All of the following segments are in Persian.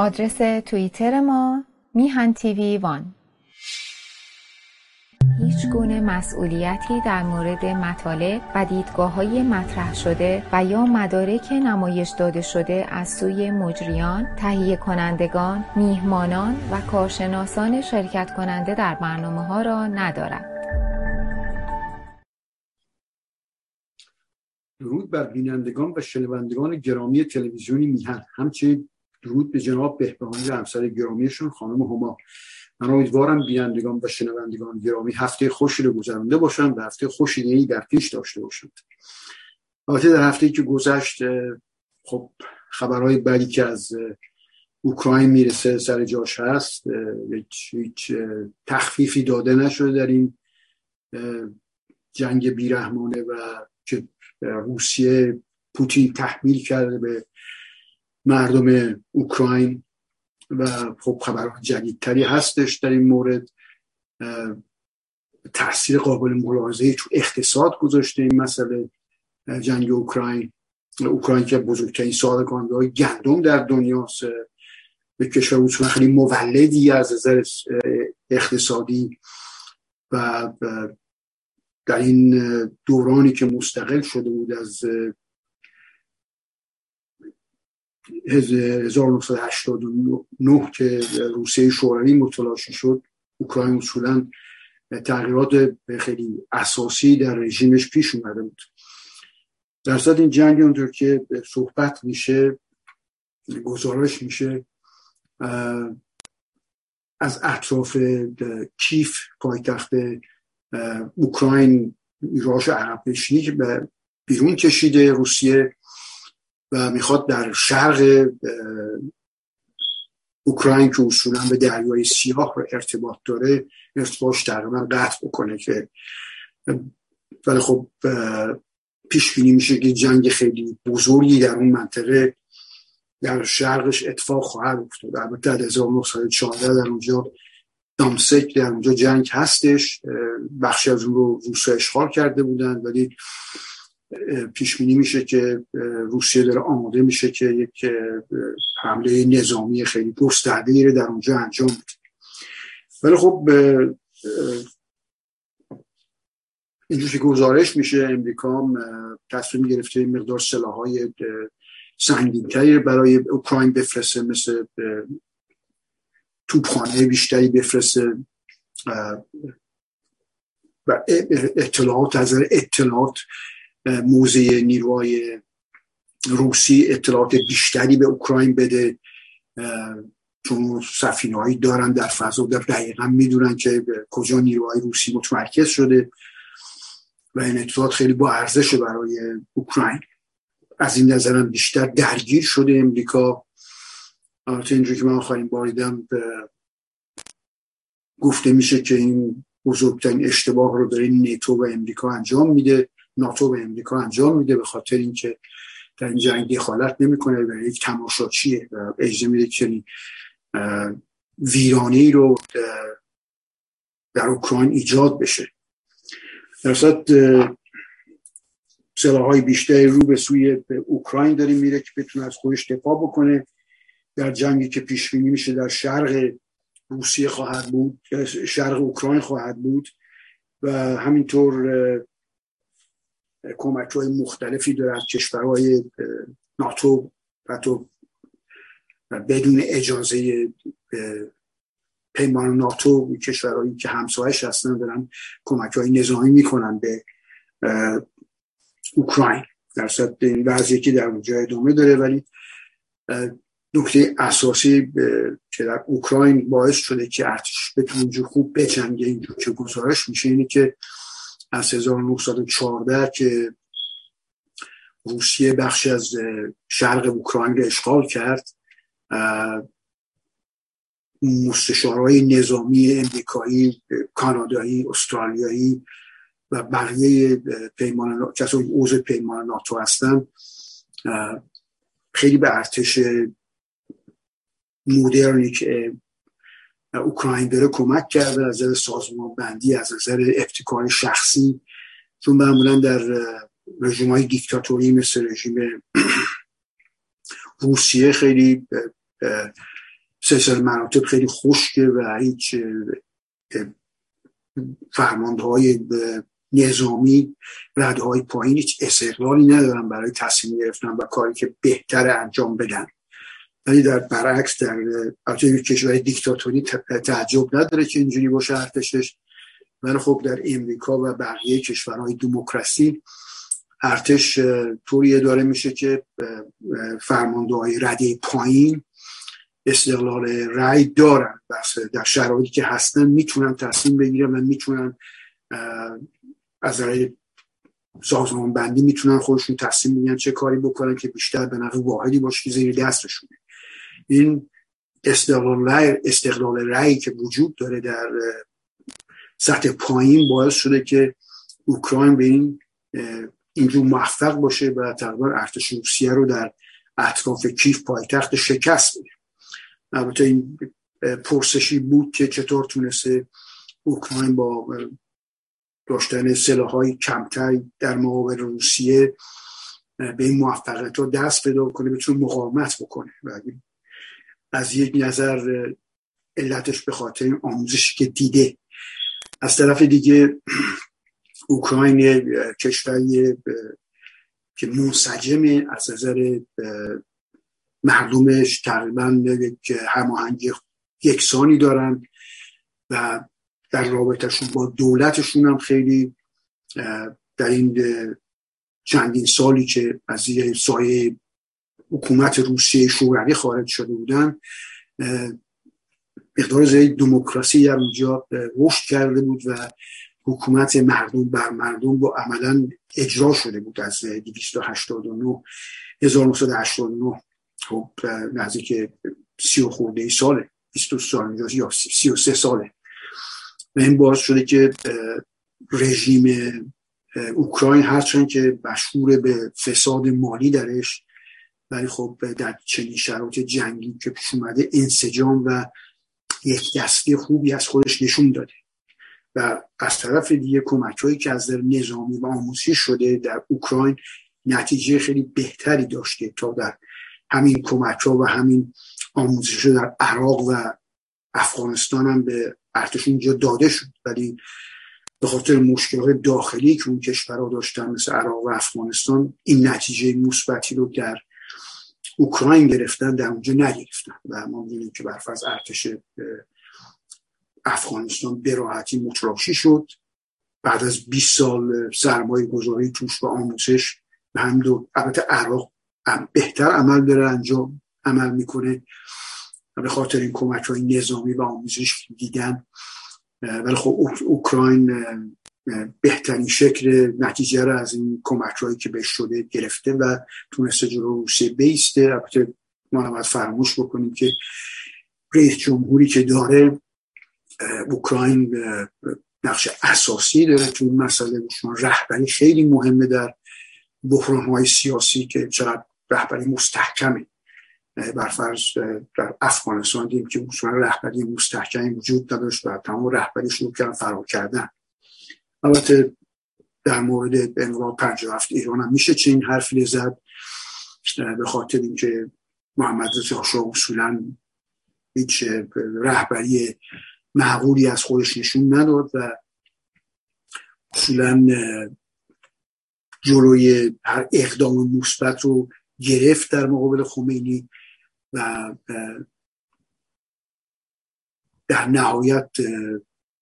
آدرس توییتر ما میهن تیوی وان هیچ گونه مسئولیتی در مورد مطالب و دیدگاه های مطرح شده و یا مدارک نمایش داده شده از سوی مجریان، تهیه کنندگان، میهمانان و کارشناسان شرکت کننده در برنامه ها را ندارد. درود بر بینندگان و شنوندگان گرامی تلویزیونی میهن همچنین درود به جناب بهبهانی و همسر گرامیشون خانم هما. من امیدوارم بینندگان و شنوندگان گرامی هفته خوشی رو گذرانده باشن و هفته خوشی ای در پیش داشته باشند. البته در هفته که گذشت خب خبرهای بدی که از اوکراین می‌رسه سر جاش هست هیچ تخفیفی داده نشده در این جنگ بیرحمانه و که روسیه پوتین تحمیل کرده به مردم اوکراین و خب خبر جدیدتری هستش در این مورد تاثیر قابل ملاحظه تو اقتصاد گذاشته این مسئله جنگ اوکراین. اوکراین که بزرگترین صادر های گندم در دنیاست. به کشور اصولا خیلی مولدی از نظر اقتصادی و در این دورانی که مستقل شده بود از 1989 که روسیه شوروی متلاشی شد اوکراین اصولا تغییرات خیلی اساسی در رژیمش پیش اومده بود. در صورت این جنگ اونطور که صحبت میشه گزارش میشه از اطراف کیف پایتخت اوکراین راش عقب نشینی که بیرون کشیده روسیه و می‌خواد در شرق اوکراین که اصولا به دریای سیاه رو ارتباط داره ارتباطش تقریبا قطع بکنه که ولی خب پیش بینی میشه که جنگ خیلی بزرگی در اون منطقه در شرقش اتفاق خواهد افتاد. البته در 1914 در اونجا دامسک در اونجا جنگ هستش. بخشی از اون رو روسا اشغال کرده بودن ولی پیش بینی میشه که روسیه داره آماده میشه که یک حمله نظامی خیلی گسترده رو در اونجا انجام بده. ولی خب اینجور که گزارش میشه امریکا تصمیم گرفته این مقدار سلاحهای سنگینتری برای اوکراین بفرسته مثل توپخانه بیشتری بفرسته و اطلاعات از اطلاعات موزه نیروهای روسی اطلاعات بیشتری به اوکراین بده. چون سفینه دارن در فضا در دقیقا می‌دونن که کجا نیروهای روسی متمرکز شده و این اطلاعات خیلی با ارزش برای اوکراین. از این نظرم بیشتر درگیر شده امریکا. البته اینجور که من آخرین باریدم گفته میشه که این بزرگترین اشتباه رو داره نیتو و امریکا انجام میده. ناتو به امریکا انجام میده به خاطر اینکه در این جنگ دخالت نمی‌کنه و یک تماشاچیه و اجازه میده که ویرانی رو در اوکراین ایجاد بشه. در صورت سلاح های بیشتری رو به سوی اوکراین داره میره که بتونه از خودش دفاع بکنه. در جنگی که پیش بینی میشه در شرق روسیه خواهد بود شرق اوکراین خواهد بود و همینطور کمک های مختلفی داره از کشورهای ناتو و تو بدون اجازه پیمان ناتو کشورهایی که همسایش هستن دارن کمک های نظامی می‌کنن به اوکراین. در صورت این وضعی که در اونجا ادامه داره ولی نکته اساسی که در اوکراین باعث شده که ارتش بتونه خوب بجنگه اینجور که گزارش میشه اینه که از 1914 که روسیه بخشی از شرق اوکراین رو اشغال کرد مستشارهای نظامی امریکایی کانادایی استرالیایی و بقیه پیمان کسایی پیمان ناتو هستن خیلی به ارتش مدرنی که اوکراین داره کمک کرده از نظر سازمان بندی از نظر ابتکار شخصی. چون معمولا در رژیم های دیکتاتوری مثل رژیم روسیه خیلی سلسله مراتب خیلی خشکه و هیچ فرماندهای نظامی رده های پایین هیچ استقلالی ندارن برای تصمیم گرفتن و کاری که بهتر انجام بدن. ولی در برعکس در یک کشور دیکتاتوری تعجب نداره که اینجوری باشه ارتشش ولی خب در امریکا و بقیه کشورهای دموکراسی ارتش طوری اداره میشه که فرمانده های رده پایین استقلال رأی دارن بس در شرایطی که هستن می‌تونن تصمیم بگیرن و می‌تونن از رأی سازمان بندی می‌تونن خودشون تصمیم بگیرن چه کاری بکنن که بیشتر به نفع واحدی باشه که زیر دستشونه. این استقلال رأی استقلال رأی که وجود داره در سطح پایین باعث شده که اوکراین به این اینجور موفق باشه و تقریبا ارتش روسیه رو در اطراف کیف پایتخت شکست بده. البته این پرسشی بود که چطور تونسته اوکراین با داشتن سلاح های کمتر در مقابل روسیه به این موفقیت رو دست پیدا کنه بتونه مقاومت بکنه. و از یک نظر علتش به خاطر آموزشی که دیده. از طرف دیگه اوکراین کشوری که منسجم از نظر مردمش تقریبا یک هماهنگی یکسانی دارن و در رابطهشون با دولتشون هم خیلی در این چندین سالی که از زیر سایه حکومت روسیه شوروی خارج شده بودن مقدار زیادی دموکراسی در اونجا رشد کرده بود و حکومت مردم بر مردم با عملا اجرا شده بود از 289 1989 خب نزدیک سی و خورده ساله 22 سال یا 33 ساله. و این باعث شده که رژیم اوکراین هرچند که مشهور به فساد مالی درش ولی خب در چنین شرایط جنگی که پیش اومده انسجام و یک دستی خوبی از خودش نشون داده. و از طرف دیگه کمک هایی که از در نظامی و آموزشی شده در اوکراین نتیجه خیلی بهتری داشته تا در همین کمک ها و همین آموزش در عراق و افغانستان هم به ارتش اینجا داده شد. ولی به خاطر مشکلات داخلی که اون کشورها داشتن مثل عراق و افغانستان این نتیجه مثبتی رو در اوکراین گرفتن در اونجا نگرفتن و ما می‌دونیم که برفرض ارتش افغانستان به راحتی شد. بعد از 20 سال سرمایه گذاری توش و آموزش به هم دو البته عراق بهتر عمل داره انجام عمل می‌کنه. به خاطر این کمک های نظامی و آموزش دیدن ولی خب اوکراین بهترین شکل نتیجه را از این کمک هایی که بهش شده گرفته و تونسته جلو روسیه بیسته. البته ما نباید فراموش بکنیم که رئیس جمهوری که داره اوکراین نقش اساسی داره تو این مسئله. شما رهبری خیلی مهمه در بحران های سیاسی که چقدر رهبری مستحکمه. برفرض در افغانستان دیم که اصولا رهبری مستحکمی وجود نداشت و تمام رهبری شروع کردن فرار کردن. البته در مورد انقلاب 57 ایران هم میشه چنین حرفی زد. به خاطر اینکه محمد رضا شاه اصولا هیچ رهبری معقولی از خودش نشون نداد و اصولا جلوی هر اقدام مثبت رو گرفت در مقابل خمینی و در نهایت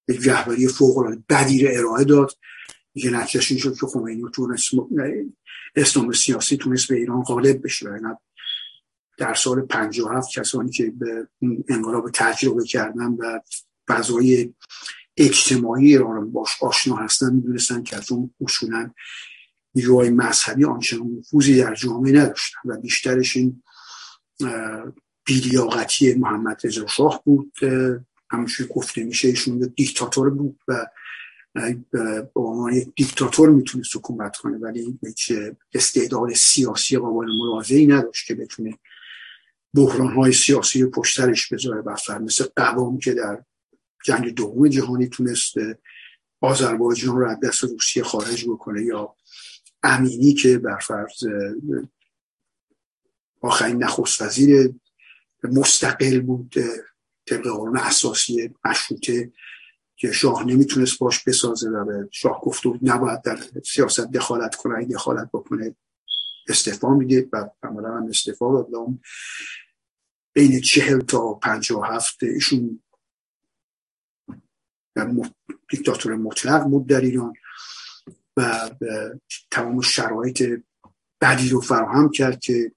یک رهبری فوق العاده بدی رو ارائه داد. یه نتیجهش این شد که خمینی تونست اسلام سیاسی تونست به ایران غالب بشه. و در سال 57 کسانی که به انقلاب تجربه کردن و فضای اجتماعی ایران باش آشنا هستن می‌دونستن که از اون اصولا نیروهای مذهبی آنچنان نفوذی در جامعه نداشتن و بیشترش این بیلیاقتی محمد رضا شاه بود همونجوری گفته میشه ایشون دیکتاتور بود و به عنوان یک دیکتاتور می‌تونست حکومت کنه ولی هیچ استعداد سیاسی قابل ملاحظه نداشت که بتونه بحران های سیاسی پشترش بذاره بفر مثل قوام که در جنگ دوم جهانی تونست آذربایجان رو از دست روسیه خارج بکنه یا امینی که برفرض آخرین نخست وزیر مستقل بود طبق قانون اساسی مشروطه که شاه نمی‌تونست باش بسازه و به شاه گفته بود نباید در سیاست دخالت کنه دخالت بکنه استعفا میده و عملا هم استعفا داد. بین چهل تا پنجاه هفت ایشون دیکتاتور مطلق بود در ایران و تمام شرایط بدی رو فراهم کرد که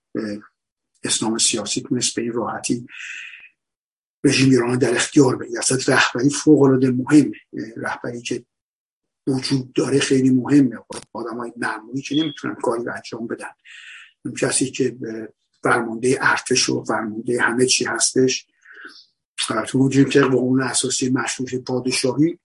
اسلام سیاسی تونست به این راحتی رژیم ایران در اختیار بگیره. اصلا رهبری فوق العاده مهمه. رهبری که وجود داره خیلی مهمه. آدم های معمولی که نمی‌تونن کاری رو انجام بدن. کسی که فرمانده ارتش و فرمانده همه چی هستش تو وجود که اون اساسی مشروط پادشاهی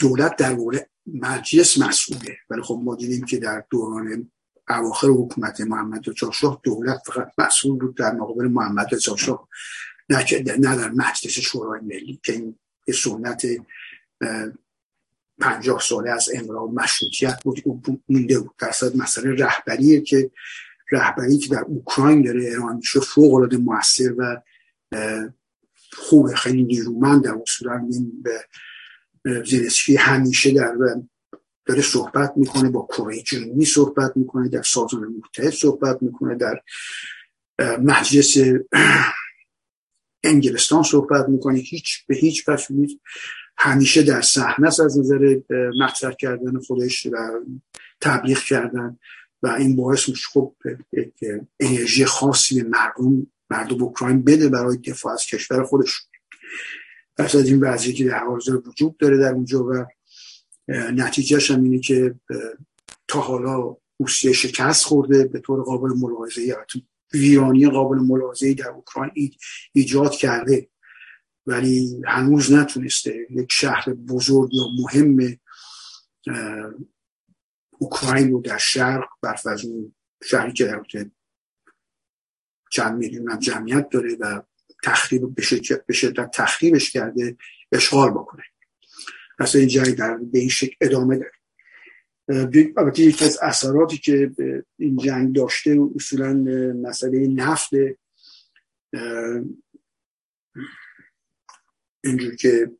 دولت در مورد مجلس مسئوله. ولی خب ما دیدیم که در دوران اواخر حکومت محمد چاشاه دولت فقط مسئول بود در مقابل محمد چاشاه نه, نه در مجلس شورای ملی که این سنت پنجاه ساله از انقلاب مشروطیت بود مونده بود. در مسئله رهبریه که رهبری که در اوکراین داره ایران میشه فوق العاده موثر و خوب خیلی نیرومند در اصولا به زیلسکی همیشه در داره صحبت می‌کنه با کره جنوبی صحبت می‌کنه در سازمان متحد صحبت می‌کنه در مجلس انگلستان صحبت می‌کنه هیچ به هیچ وجه همیشه در صحنه از نظر مطرح کردن خودش و تبلیغ کردن و این باعث میشه خب انرژی خاصی به مردم مردم اوکراین بده برای دفاع از کشور خودش. پس از این وضعی که در حال وجود داره در اونجا و نتیجهش هم اینه که تا حالا روسیه شکست خورده به طور قابل ملاحظه ویرانی قابل ملاحظه در اوکراین ایجاد کرده. ولی هنوز نتونسته یک شهر بزرگ یا مهم اوکراین رو در شرق برف از اون شهری که در چند میلیون هم جمعیت داره و تخریب به شدت تخریبش کرده اشغال بکنه. پس این جنگ در به این شکل ادامه داره. البته یکی از اثراتی که این جنگ داشته اصولا مسئله نفت اینجور که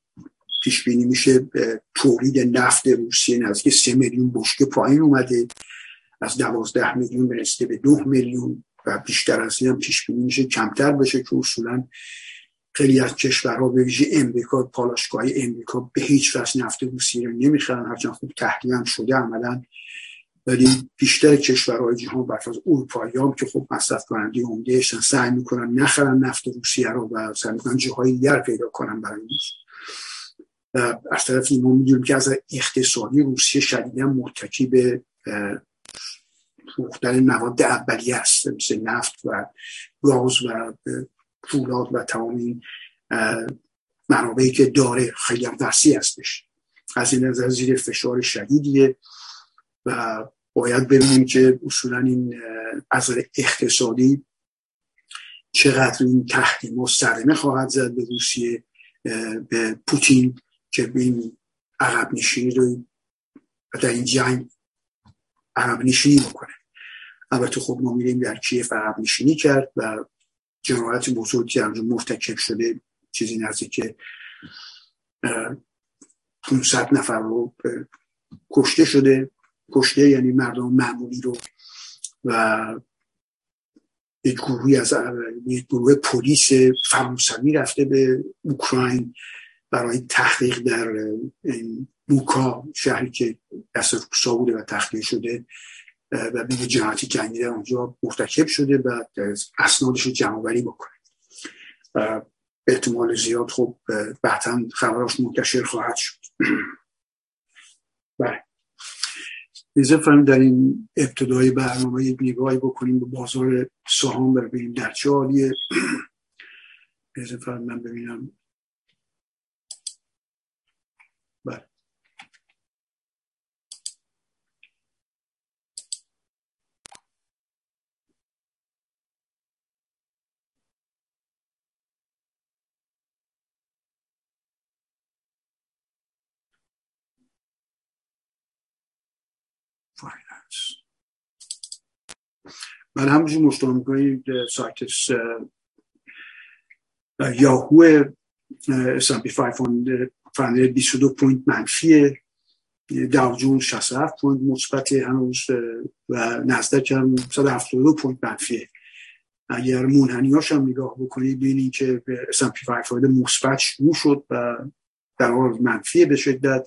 پیش بینی میشه تولید نفت روسیه نزدیک سه میلیون بشکه پایین اومده. از دوازده میلیون برسته به دو میلیون و بیشتر از این هم پیش بینی میشه کمتر بشه که اصولا خیلی از کشورها به ویژه امریکا پالاشگاه امریکا به هیچ وجه نفت روسیه رو نمی‌خرن هرچند خوب تحریم هم شده عملا. ولی بیشتر کشورهای جهان برف از اروپایی هم که خب مصرف کننده عمده سعی می‌کنن نخرن نفت روسیه رو و سعی می‌کنن جاهای دیگر پیدا کنن برای از طرف ما می‌دونیم که از اقتصادی روسیه شدیدا متکی به فروختن مواد اولیه است مثل نفت و گاز و فولاد و تمام این منابعی که داره خیلی هم وسیع هستش. از این نظر زیر فشار شدیدیه و باید ببینیم که اصولا این از اقتصادی چقدر این تحریم صدمه خواهد زد به روسیه به پوتین که به این عقب نشینی رو در این جنگ عقب نشینی بکنه. البته خب ما میریم در کیف عقب نشینی کرد و جنایت بزرگی در مرتکب شده چیزی نزدیک 500 نفر رو کشته شده. کشته یعنی مردم معمولی رو و یک گروهی از یک گروه پلیس فرانسوی رفته به اوکراین برای تحقیق در بوکا شهری که دست روسا بوده و تخلیه شده. و به جنایتی جنگی در اونجا مرتکب شده و اسنادش رو جمع بکنه. و احتمال زیاد خب بعدا خبراش منتشر خواهد شد. بله. فرم در این ابتدای برنامه یک بکنیم به بازار سهام ببینیم در چه حالیه. فرم من ببینم. بله. من همونجور مشتاق می‌کنید سایت یاهو S&P 500 22 point منفیه داو جونز 67 point مثبت هنوز و نزدک هم 172 point منفیه اگر منحنیاش هم نگاه بکنید ببینید که S&P 500 مثبت شروع شد و در حال منفی به شدت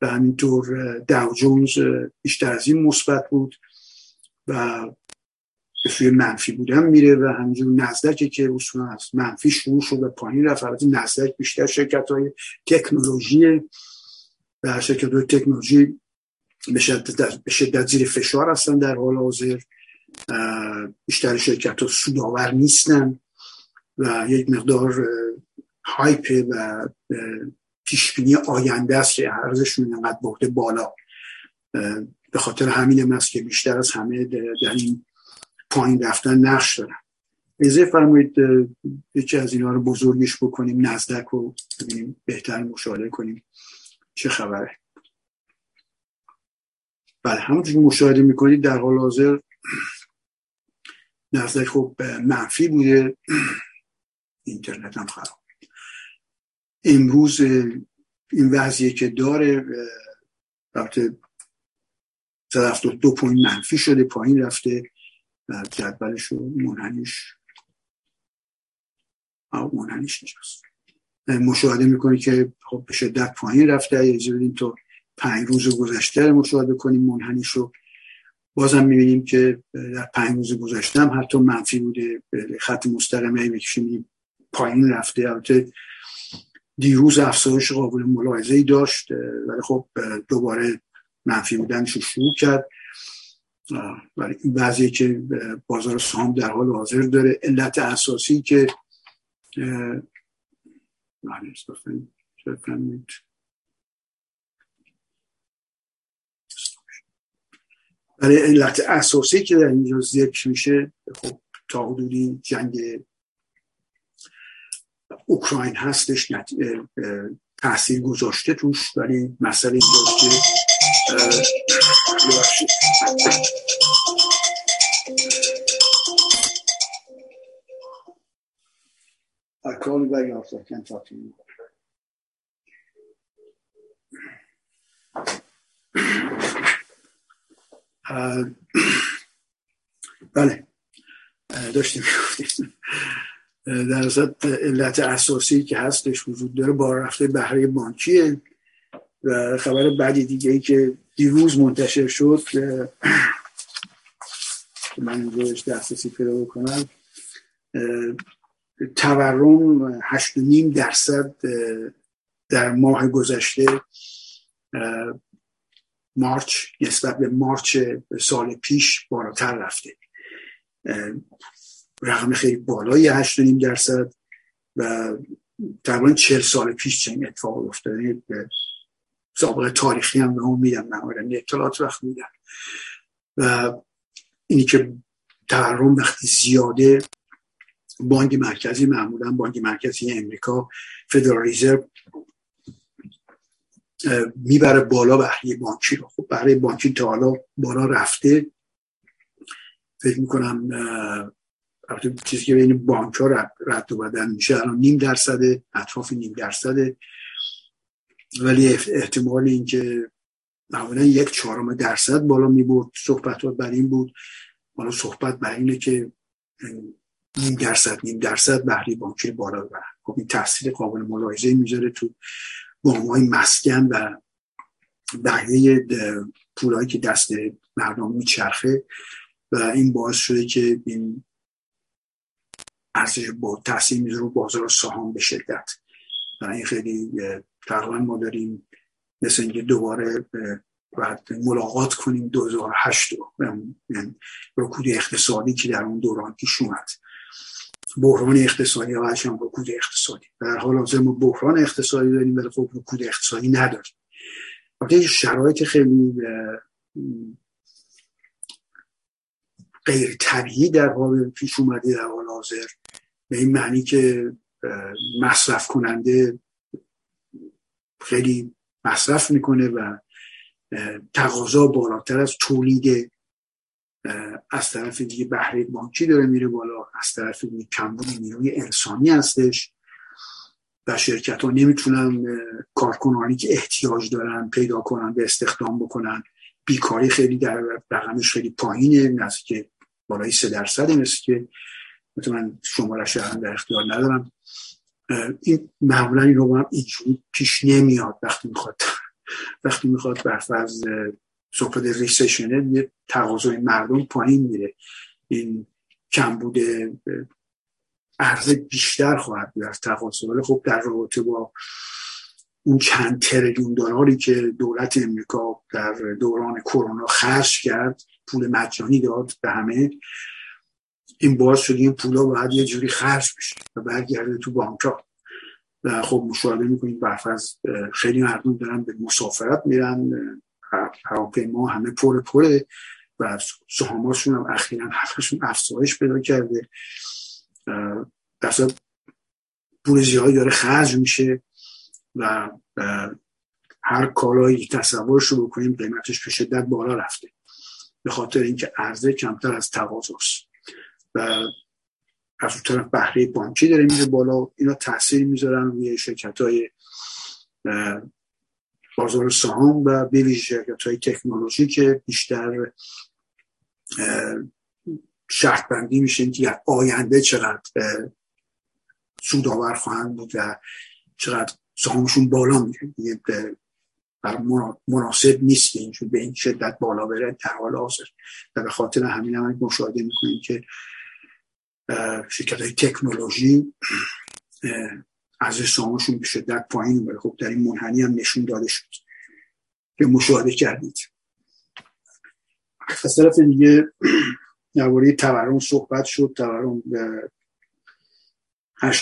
و همینطور داو جونز بیشتر از این مثبت بود. و به سوی منفی بودن میره و همینجور نزدک که اصولا از منفی شروع شد و پایین رفت البته نزدک بیشتر شرکت های تکنولوژی و شرکت های تکنولوژی به شدت, به شدت زیر فشار هستن در حال حاضر. بیشتر شرکت ها سودآور نیستن و یک مقدار هایپ و پیشبینی آینده است که ارزششون انقدر برده بالا. به خاطر همین هم است که بیشتر از همه در این پایین رفتن نقش دارن. ایزه فرمایید یکی از اینا رو بزرگش بکنیم نزدک و ببینیم بهتر مشاهده کنیم. چه خبره؟ بله همونجور که مشاهده می‌کنید در حال حاضر نزدک خب منفی بوده. اینترنت هم خراب امروز این وضعیه که داره البته 172 پوینت منفی شده پایین رفته جدولش و منحنیش منحنیش نجاست مشاهده می‌کنی که خب به شدت پایین رفته. اجازه بدیم تا پنج روز گذشته رو مشاهده کنیم منحنیش رو. بازم می‌بینیم که در پنج روز گذشته هم حتی منفی بوده. خط مستقیمه بکشیم پایین رفته. البته دیروز افزایش قابل ملاحظه ای داشت ولی خب دوباره منفی بودنش رو شروع کرد. ولی این بعضی که بازار سهام در حال حاضر داره. علت اساسی که ولی علت اساسی که در اینجا ذکر میشه خب تا حدودی جنگ اوکراین هستش تاثیر گذاشته توش. ولی مسئله اینجاست که I call you back after I can't talk to you. بله داشتیم در علت اساسی که هستش وجود داره با رفته بهره بانکیه خبر بعدی دیگه ای که دیروز منتشر شد من اینجا دسترسی پیدا بکنم تورم هشت نیم درصد در ماه گذشته مارچ نسبت به مارچ سال پیش بالاتر رفته. رقم خیلی بالای هشت نیم درصد و تقریبا چهل سال پیش چنین اتفاق افتاده سابقه تاریخی هم به اون میدن من اطلاعات وقت میدن. و اینی که تورم وقتی زیاده بانک مرکزی معمولا بانک مرکزی امریکا فدرال ریزرو می‌بره بالا بهره بانکی رو. خب بهره بانکی تا حالا بالا رفته. فکر می‌کنم چیزی که بین بانک ها رد و بدن میشه الان نیم درصده اطراف نیم درصده. ولی احتمال اینکه معمولا یک چهارم درصد بالا می برد صحبت بر این بود. حالا صحبت بر اینه که نیم درصد نیم درصد بهره بانکی بالا ببرن خب این تاثیر قابل ملاحظه می‌ذاره تو های مسکن و بقیه پولایی که دست مردم میچرخه و این باعث شده که این ارزش با تاثیر می‌ذاره رو بازار سهام به شدت. و این خیلی تقریبا ما داریم مثل اینکه دوباره باید ملاقات کنیم 2008 یعنی رکود اقتصادی که در اون دوران پیش اومد. بحران اقتصادی و هم رکود اقتصادی. در حال حاضر ما بحران اقتصادی داریم ولی خب رکود اقتصادی نداریم. وقتی شرایط خیلی غیر طبیعی در حال پیش اومده در حال حاضر. به این معنی که مصرف کننده خیلی مصرف می‌کنه و تقاضا بالاتر از تولید از طرف دیگه بهره بانکی داره میره بالا از طرف دیگه کمبود نیروی انسانی هستش و شرکت ها نمی‌تونن کارکنانی که احتیاج دارن پیدا کنن به استخدام بکنن. بیکاری خیلی در رقمش خیلی پایینه نزدیک بالای سه درصد مثل که من شمارش در اختیار ندارم. این معمولا این رو هم اینجوری پیش نمیاد وقتی می‌خواد وقتی می‌خواد برفرض صحبت ریسشنه یه تقاضای مردم پایین میره. این کمبود عرضه بیشتر خواهد بود از تقاضا. ولی خب در رابطه با اون چند تریلیون دلاری که دولت امریکا در دوران کرونا خرج کرد پول مجانی داد به همه. این باعث شد این پولا باید یه جوری خرج بشه و برگرده تو بانک ها. و خب مشاهده می‌کنید برفرض خیلی مردم دارن به مسافرت میرن هواپیما همه پر پره و سهاماشون هم اخیرا حقشون افزایش پیدا کرده. در پول زیادی داره خرج میشه و هر کالایی تصورش رو بکنیم قیمتش به شدت بالا رفته. به خاطر اینکه عرضه کمتر از تقاضاست. و از اون طرف بهره بانکی داره میره بالا. اینا تاثیر می‌ذارن روی شرکت های بازار سهام و به شرکت های تکنولوژی که بیشتر شرط بندی میشه که آینده چقدر سودآور خواهند بود و چقدر سهامشون بالا میره. مناسب نیست که به این شدت بالا بره. در حال حاضر. و به خاطر همین هم مشاهده می‌کنیم که شرکت های تکنولوژی از سهامشون به شدت پایین ولی خب در این منحنی هم نشون داده شد که مشاهده کردید از طرف دیگه درباره تورم صحبت شد تورم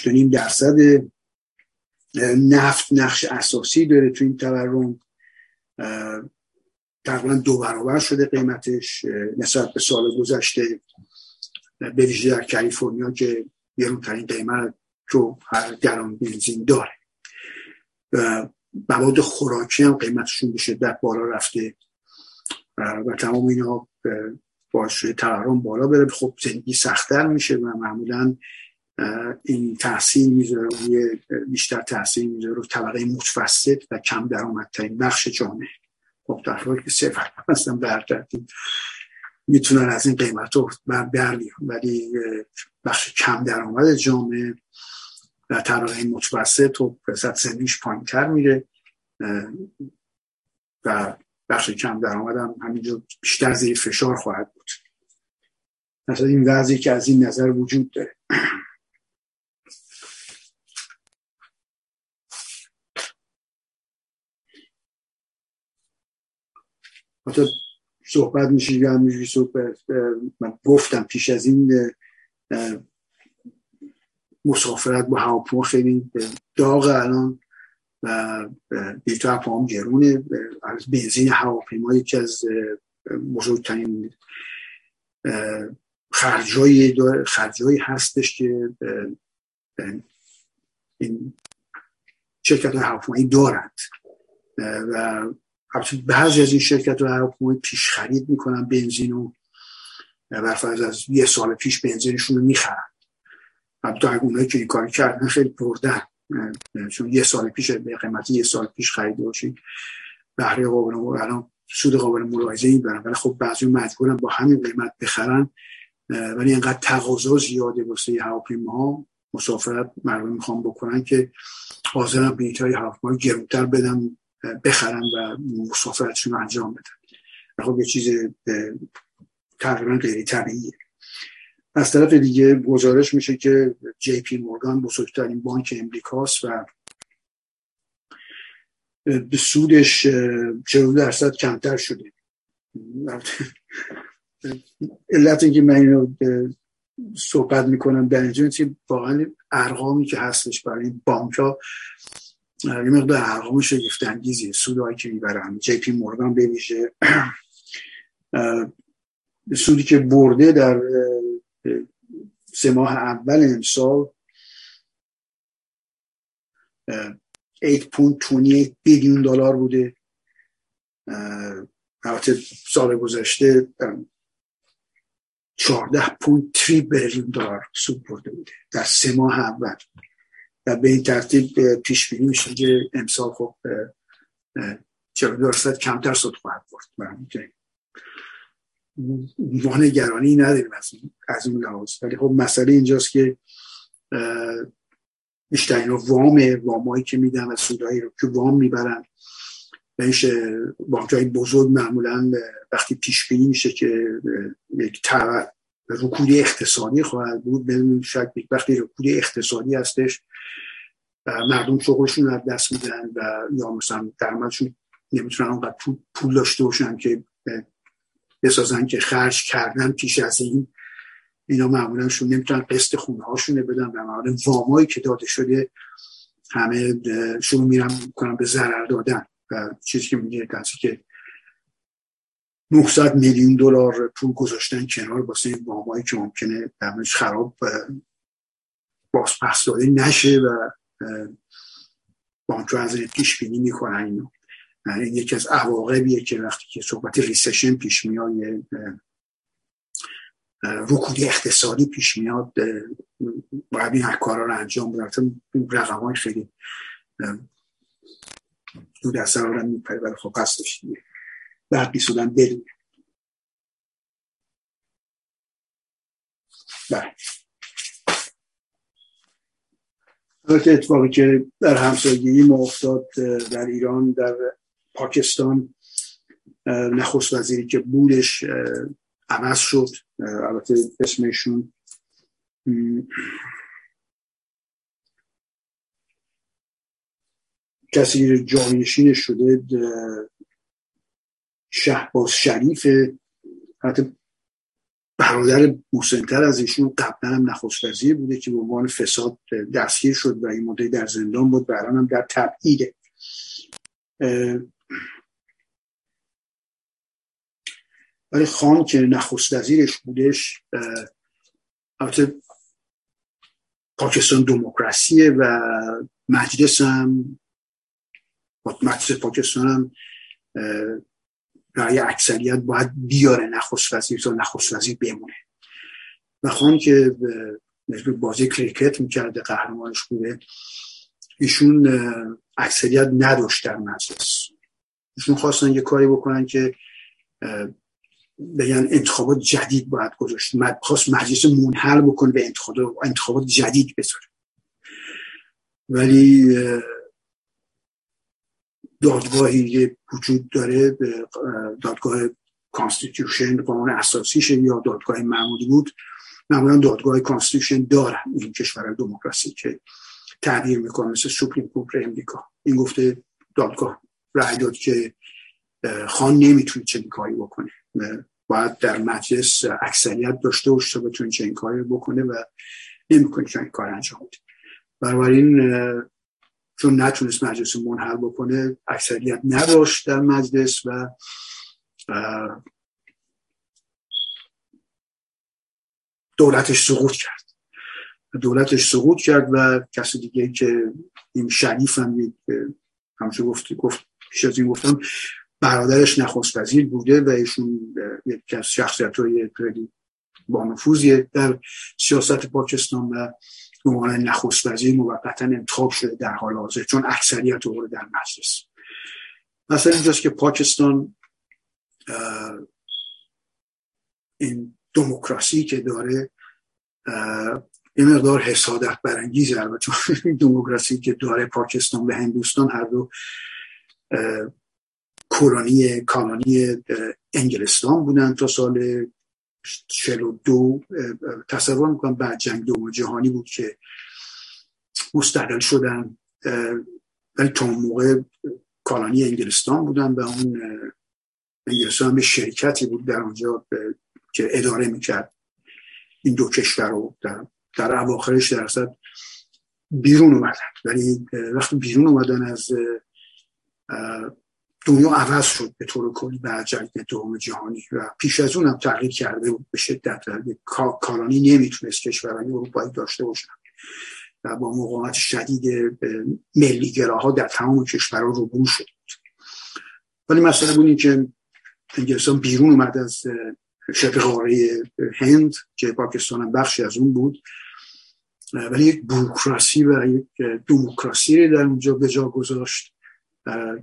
نیم درصد نفت نقش اساسی داره تو این تورم تقریبا دو برابر شده قیمتش نسبت به سال گذشته به ویژه در کالیفرنیا که گرونترین قیمت رو هر گران بنزین داره. مواد خوراکی هم قیمتشون به شدت بالا رفته و تمام اینا باعث تورم بالا بره. خب زندگی سختتر میشه و معمولا این تحصیل می‌ذاره روی بیشتر تحصیل می‌ذاره رو طبقه متوسط و کم درآمدترین بخش جامعه. خب در که صفر هستن برترتیم می‌تونن از این قیمت رو برلی ولی بخش کم درآمد جامعه و طبقه متوسط و رسد سنیش پایین تر میره و بخش کم درآمد هم همینجا بیشتر زیر فشار خواهد بود. مثلا این وضعی که از این نظر وجود داره. صحبت میشه یا همینجوری صحبت من گفتم پیش از این مسافرت با هواپیما خیلی داغ الان و بیلتو هواپیما گرونه. از بنزین هواپیما یکی از بزرگترین خرجایی خرجایی هستش که این شرکت هواپیمایی دارند. و بعضی از این شرکت ها هواپیمایی پیش خرید می‌کنن بنزین و برفرض از یه سال پیش بنزینشون رو می‌خرن. اگه اونایی که این کاری کردن خیلی بردن. چون یه سال پیش به قیمت یه سال پیش خریده باشید بهره قابل الان سود قابل ملاحظه این برن ولی خب بعضی مجبورن با همین قیمت بخرن. ولی اینقدر تقاضا زیاده واسه ها مسافرت مردم می‌خوام بکنن که حاضرن بلیط های هواپیما گرونتر بدن. بخرن و مسافرتشون رو انجام بدن خب یه چیز تقریبا غیر طبیعیه. از طرف دیگه گزارش میشه که جی پی مورگان بزرگترین بانک امریکاست و به سودش 40 درصد کمتر شده. علت اینکه من اینو صحبت می‌کنم در اینجا واقعا ارقامی که هستش برای بانک ها یه مقدار ارقام شگفت انگیزی سودهایی که می‌برن. جی پی مورگان بمیشه سودی که برده در سه ماه اول امسال 8.28 بیلیون دلار بوده. البته سال گذشته 14 پوند تری بیلیون دلار سود برده بوده در سه ماه اول. و به این ترتیب پیش بینی میشه که امسال خب 42 درصد کمتر سود خواهد برد. ما نگرانی نداریم از از اون لحاظ. ولی خب مسئله اینجاست که بیشتر اینا وام وامایی که میدن و سودایی رو که وام می‌برن. بهش بانک بزرگ معمولا وقتی پیش بینی میشه که یک رکود اقتصادی خواهد بود بدون شک وقتی رکود اقتصادی هستش مردم شغلشون رو دست میدن و یا مثلا درآمدشون نمی‌تونن اونقدر پول داشته باشن که بسازن که خرج کردن پیش از این اینا معمولا شون نمی‌تونن قسط خونه هاشونه بدن و معمولا وامایی که داده شده همه شروع میرن کنن به ضرر دادن و چیزی که میگه کسی که 900 میلیون دلار پول گذاشتن کنار واسه این وامایی که ممکنه درمش خراب باز پس داده نشه و بانک از پیش بینی می‌کنن. اینو این یکی از عواقبیه که وقتی که صحبت ریسشن پیش میاد رکود اقتصادی پیش میاد باید این کارا رو انجام بدن. رقم های خیلی دو دسته رو میپره ولی خب هستش دیگه. بعد بیسودن بدونه بله. اتفاقی که در همسایگی ما افتاد در ایران در پاکستان نخست وزیری که بودش عوض شد. البته اسمشون کسی جانشین شده شهباز شریف حتی برادر محسنتر از ایشون قبلا هم نخست وزیر بوده که به عنوان فساد دستگیر شد و این مدت در زندان بود و هم در تبعیده ولی خان که نخست وزیرش بودش البته پاکستان دموکراسیه و مجلس هم مجلس پاکستان هم رای اکثریت باید بیاره نخست وزیر تا نخست وزیر بمونه. و خان که بازی کریکت می‌کرده قهرمانش بوده ایشون اکثریت نداشت در مجلس. ایشون خواستن یه کاری بکنن که بگن انتخابات جدید باید گذاشت. خواست مجلس منحل بکنه به انتخابات جدید بذاره. ولی دادگاهی وجود داره دادگاه constitution قانون اساسیش یا دادگاه معمولی بود. معمولا دادگاه constitution دارن این کشور دموکراسی که تعبیر می‌کنه مثل سوپریم کورت امریکا. این گفته دادگاه رای داد که خان نمی‌تونه چنین کاری بکنه. باید در مجلس اکثریت داشته تا بتونه چنین کاری بکنه و نمی‌کنه چنین کار انجام بده. بنابراین چون نتونست مجلس منحل بکنه اکثریت نداشت در مجلس و دولتش سقوط کرد. دولتش سقوط کرد و کسی دیگه که این شریف هم همچه گفت گفت پیش از این گفتم برادرش نخست وزیر بوده و ایشون یکی از شخصیت های خیلی با در سیاست پاکستان و به عنوان نخست وزیر موقتا انتخاب شده در حال حاضر چون اکثریت رو در مجلس. مثلا اینجاست که پاکستان این دموکراسی که داره یه مقدار حسادت برانگیز البته دموکراسی که داره پاکستان و هندوستان هر دو کلونی کانونی انگلستان بودن تا سال 42 تصور می‌کنم بعد جنگ دوم جهانی بود که مستقل شدن ولی تا اون موقع کالانی انگلستان بودن و اون انگلستان هم شرکتی بود در اونجا که اداره می‌کرد این دو کشور رو. در, در اواخرش درصد بیرون اومدن. ولی وقتی بیرون اومدن از دنیا عوض شد به طور کلی بعد جنگ دوم جهانی و پیش از اون هم تغییر کرده بود به شدت کالانی نمی‌تونست کشورهای اروپایی داشته باشن. و با مقاومت شدید ملیگراها در تمام کشورها رو شد. ولی مسئله بود این که انگلستان بیرون اومد از شبه قاره هند که پاکستان هم بخشی از اون بود. ولی یک بروکراسی و یک دموکراسی در اونجا به جا گذاشت.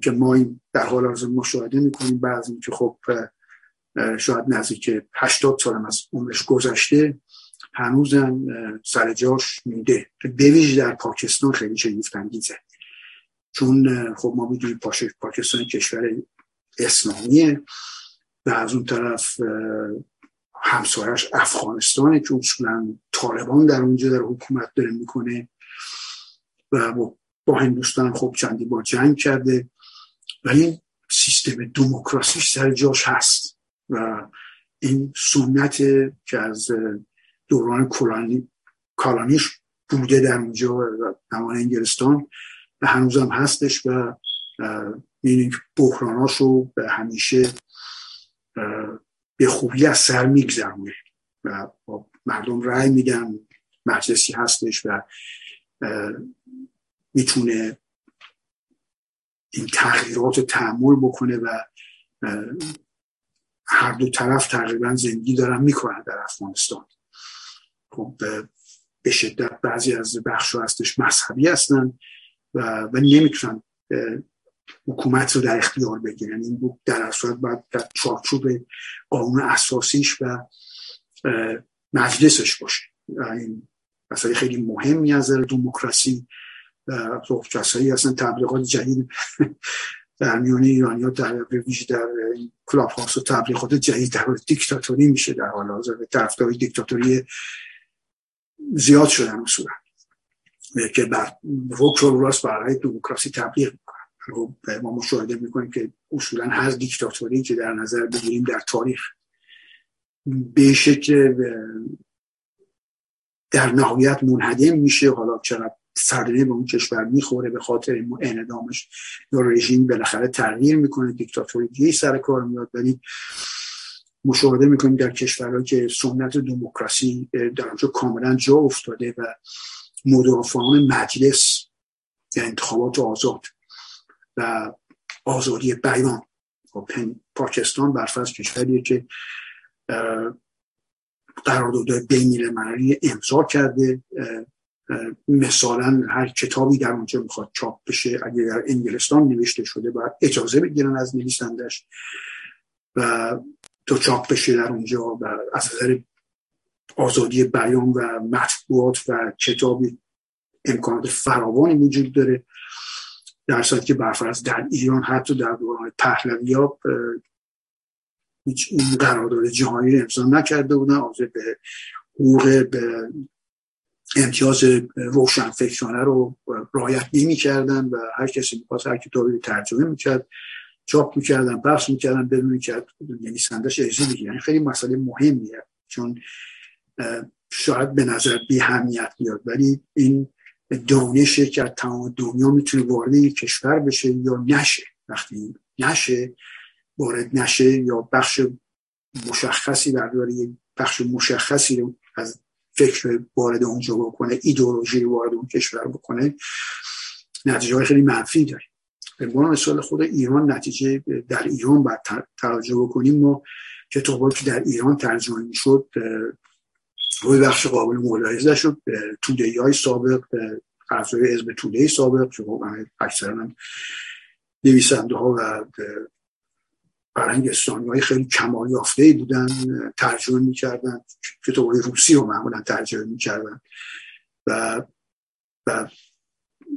که ما در حال حاضر مشاهده می‌کنیم بعضی که خب شاید نزدیک 80 سال از عمرش گذشته هنوزم سر جاش میده. بویژه در پاکستان خیلی شگفت انگیزه چون خب ما می‌دونیم پاکستان کشور اسلامیه و از اون طرف همسایش افغانستانه که اصولا طالبان در اونجا در حکومت داره می‌کنه و با هندوستان خب چندی با جنگ کرده. ولی سیستم دموکراسیش سر جاش هست و این سنت که از دوران کلانی کالانیش بوده در اونجا زمان انگلستان و هنوزم هستش و این بحراناش رو به همیشه به خوبی از سر میگذرونه و مردم رأی میدن مجلسی هستش و می‌تونه این تغییرات تحمل بکنه و هر دو طرف تقریبا زندگی دارن می‌کنن در افغانستان. خب به شدت بعضی از بخش هستش مذهبی هستن و, و نمی‌تونن حکومت رو در اختیار بگیرن. این بود در اصل باید در چارچوب قانون اساسیش و مجلسش باشه. این مسئله خیلی مهمی از دموکراسی و کسایی هستن تبلیغات جدید در میان ایرانی ها در ویژه در کلاب هاست و تبلیغات جدید در دیکتاتوری میشه در حال حاضر طرفدار دیکتاتوری زیاد شدن اصولا. که بر روک و راست برای دموکراسی تبلیغ می‌کنن. خب، ما مشاهده می‌کنیم که اصولا هر دیکتاتوری که در نظر بگیریم در تاریخ به شکل در نهایت منهدم میشه. حالا چقدر صدمه به اون کشور می‌خوره به خاطر انعدامش یا رژیم بالاخره تغییر می‌کنه دیکتاتوری دیگه سر کار میاد. ولی مشاهده می‌کنیم در کشورها که سنت دموکراسی در اونجا کاملا جا افتاده و مدافعان مجلس انتخابات آزاد و آزادی بیان پاکستان برفرض کشوریه که قرارداد بین المللی امضا کرده. مثلا هر کتابی در اونجا می‌خواد چاپ بشه اگر در انگلستان نوشته شده باید اجازه بگیرن از نویسندش و تو چاپ بشه در اونجا و از نظر آزادی بیان و مطبوعات و کتابی امکانات فراوانی وجود داره. در صورتی که برفرض در ایران حتی در دوران پهلوی هیچ این قرارداد جهانی امضا نکرده بودن آزاد به حقوق به امتیاز روشن فکرانه رو رایت نمی کردن و هر کسی می‌خواست هر کتابی ترجمه می‌کرد چاپ می‌کردن بخش می‌کردن بدون نویسندش اجازه بگیرن یعنی خیلی مسئله مهمیه. چون شاید به نظر بی همیت بیاد. ولی این دانشه که از تمام دنیا می‌تونه وارد یک کشور بشه یا نشه وقتی نشه وارد نشه یا بخش مشخصی در یک بخش مشخصی رو فکر وارد اونجا بکنه ایدئولوژی وارد اون کشور بکنه نتیجه های خیلی منفی داره. به مثال خود ایران نتیجه در ایران باید توجه بکنیم. ما کتابایی که در ایران ترجمه می‌شد روی بخش قابل ملاحظه شد توده های سابق اعضای حزب توده سابق که خب اکثرا نویسنده ها و فرهنگستانی های خیلی کمال یافته بودن ترجمه می‌کردن کتاب های روسی رو معمولا ترجمه می‌کردن. و و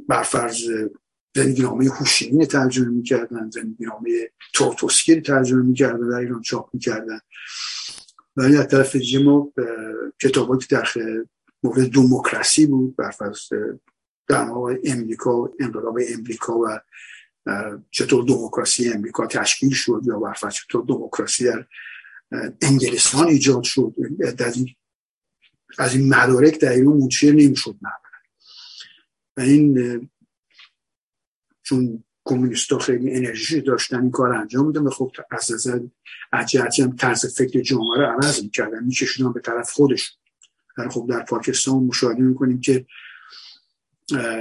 برفرض زندگی نامه هوشینین ترجمه می‌کردن زندگی نامه تورتوسکی ترجمه می‌کردن در ایران چاپ می‌کردن. ولی از طرف دیگه ما کتاب که در مورد دموکراسی بود برفرض در امریکا انقلاب امریکا و چطور دموکراسی امریکا تشکیل شد یا برفرض چطور دموکراسی در انگلستان ایجاد شد از این مدارک در ایران منشیر نمی‌شد و این چون کمونیست خیلی انرژی داشتن این کار انجام میدن و خب از نظر هم طرز فکر جامعه رو عوض می‌کردن میکشیدن به طرف خودش در خب در پاکستان مشاهده می‌کنیم که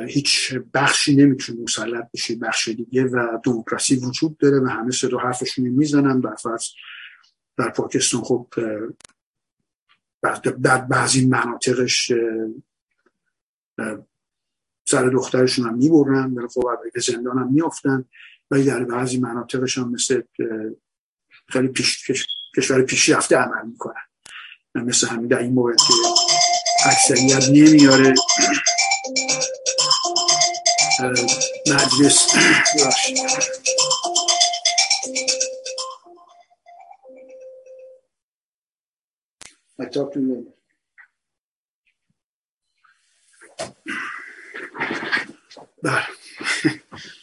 هیچ بخشی نمی‌تونه مسلط بشه بخش دیگه و دموکراسی وجود داره و همه صدا حرفشون می‌زنن بر فرض در پاکستان خب در بعضی مناطقش سر دخترشون هم می‌برن ولی خب به زندان هم میافتن ولی در بعضی مناطقش هم مثل خیلی پیش، کشور پیشرفته عمل می‌کنن. مثل همین در این مورد که اکثریت نمیاره. مجلس. بله.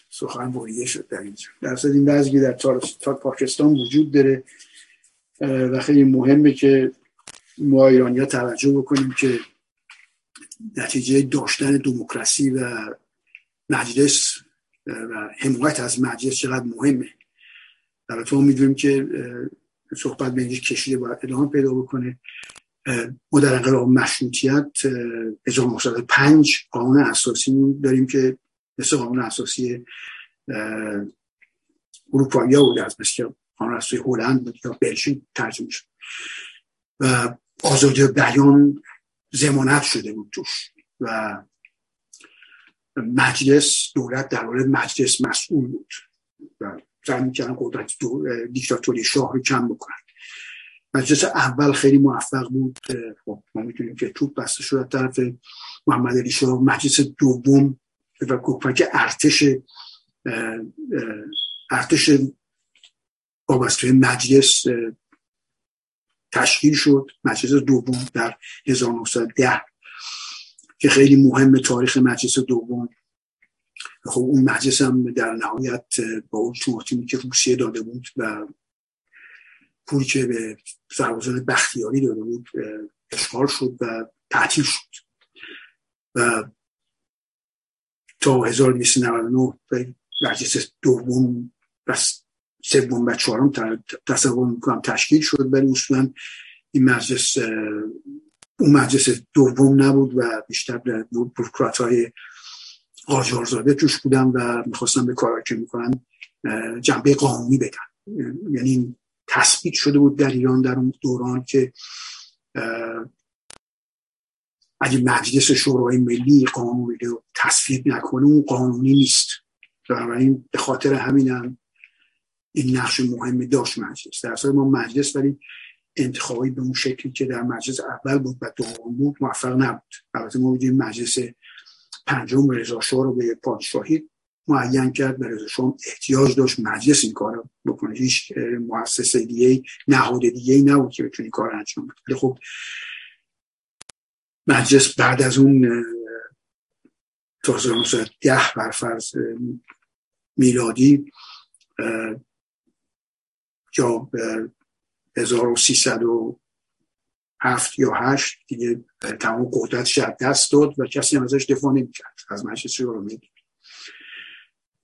سخن بریه شد در اینجا. در این بعضی در تا پاکستان وجود داره و خیلی مهمه که ما ایرانی توجه بکنیم که نتیجه داشتن دموکراسی و مجلس و حمایت از مجلس چقدر مهمه. در ما می‌دونیم که صحبت به کشیده باید ادامه پیدا بکنه. ما در انقلاب مشروطیت 1905 قانون اساسی داریم که مثل قانون اساسی اروپایی ها بوده از مثل قانون اساسی هلند بود یا بلژیک ترجمه شد. و آزادی بیان زمانت شده بود توش. و مجلس دولت در مورد مجلس مسئول بود. و سعی می‌کردن قدرت دیکتاتوری شاه رو کم بکنن. مجلس اول خیلی موفق بود. خب ما می‌تونیم که توپ بسته شد طرف محمد علی شاه. مجلس دوم و که ارتش ارتش وابسته مجلس تشکیل شد. مجلس دوم در 1910 که خیلی مهم تاریخ مجلس دوم. خب اون مجلس هم در نهایت با اون که روسیه داده بود و پولی که به سربازان بختیاری داده بود اشغال شد و تعطیل شد. و تا 1299 مجلس دوم و سوم و چهارم تصور می‌کنم تشکیل شد ولی اصولا این مجلس اون مجلس دوم نبود و بیشتر بروکرات های آجارزاده توش بودن و می‌خواستن به کارهایی که می‌کنن جنبه قانونی بدن. یعنی تثبیت شده بود در ایران در اون دوران که اگه مجلس شورای ملی قانونی رو تصویب نکنه اون قانونی نیست. بنابراین به خاطر همینم این نقش مهمی داشت مجلس. در ما مجلس ولی انتخابی به اون شکلی که در مجلس اول بود و دوم بود موفق نبود. البته ما بودیم مجلس پنجم رضا رو به پادشاهی معین کرد و رضا احتیاج داشت مجلس این کار بکنه. هیچ مؤسسه دیگه نهاد دیگه نبود که بتونی کار انجام بده. خب مجلس بعد از اون تا 1910 برفرض میلادی یا 1307 یا 8 دیگه تمام قدرتش از دست داد و کسی هم ازش دفاع نمی‌کرد. از مجلس می‌دید؟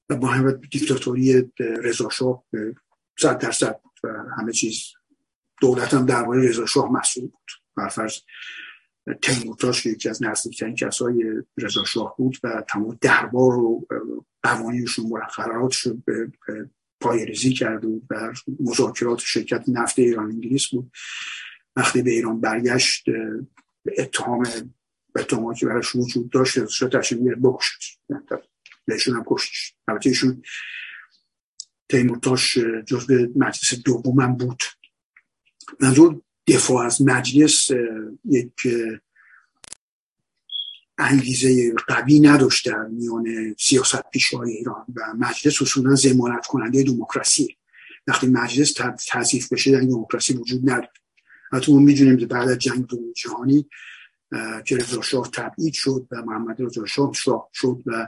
و با همه دیکتاتوری رضا شاه صد درصد بود و همه چیز دولت هم درباره رضا شاه مسئول بود. برفرض تیمورتاش که یکی از نزدیکترین کسای رضا شاه بود و تمام دربار و قوانینشون مقرراتش به پای ریزی کرد و در مذاکرات شرکت نفت ایران انگلیس بود. وقتی به ایران برگشت به اتهام به اتهامی که براش وجود داشت رضا تصمیم میره بکشت بهشون هم کشتش البته ایشون تیمورتاش جزء مجلس دوم بود. منظور دفاع از مجلس یک انگیزه قوی نداشته در میان سیاست پیشهای ایران و مجلس اصولا زمانت کننده دموکراسی. وقتی مجلس تضیف بشه در دموکراسی وجود نداره. حتی ما می‌دونیم که بعد از جنگ دوم جهانی که رضا شاه تبعید شد و محمد رضا شاه شد و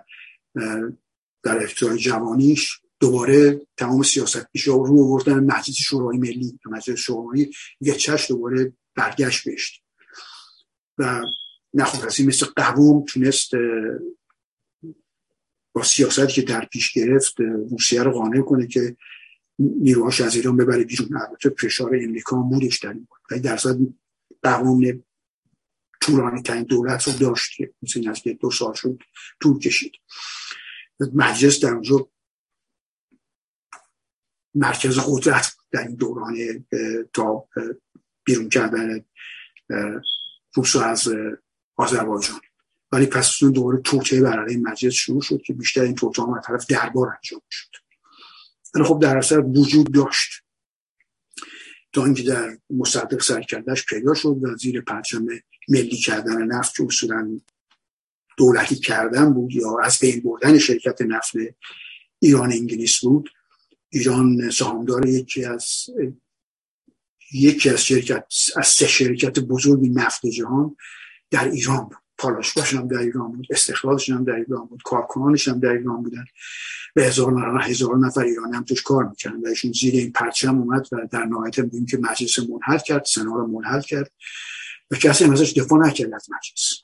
در افتای جوانیش دوباره تمام سیاست پیشا رو آوردن. مجلس شورای ملی مجلس شورای یه چش دوباره برگشت بشت و نخواهد مثل قوم تونست با سیاستی که در پیش گرفت روسیه رو قانع کنه که نیروهاش از ایران ببره بیرون. البته فشار امریکا بودش در این بود در قوم طولانی ترین دولت رو داشت که مثل از دو سال شد طول کشید. مجلس در اونجا مرکز قدرت در این دوران تا بیرون کردن روس از آذربایجان. ولی پس اون دوباره توطعه بر علیه مجلس شروع شد که بیشتر این توطعه از طرف دربار انجام شد. ولی خب در اثر وجود داشت. تا اینکه در مصدق سرکردش پیدا شد و زیر پرچم ملی کردن نفت که اصولا دولتی کردن بود یا از بین بردن شرکت نفت ایران انگلیس بود ایران سهامدار یکی از یکی از شرکت از سه شرکت بزرگ نفت جهان در ایران بود. پالاشگاهش هم در ایران بود استخراجش هم در ایران بود کارکنانش هم در ایران بودن. به هزار نفر هزار نفر ایرانی هم توش کار می‌کنن و ایشون زیر این پرچم اومد و در نهایت بودیم که مجلس منحل کرد سنا رو منحل کرد و کسی هم ازش دفاع نکرد از مجلس.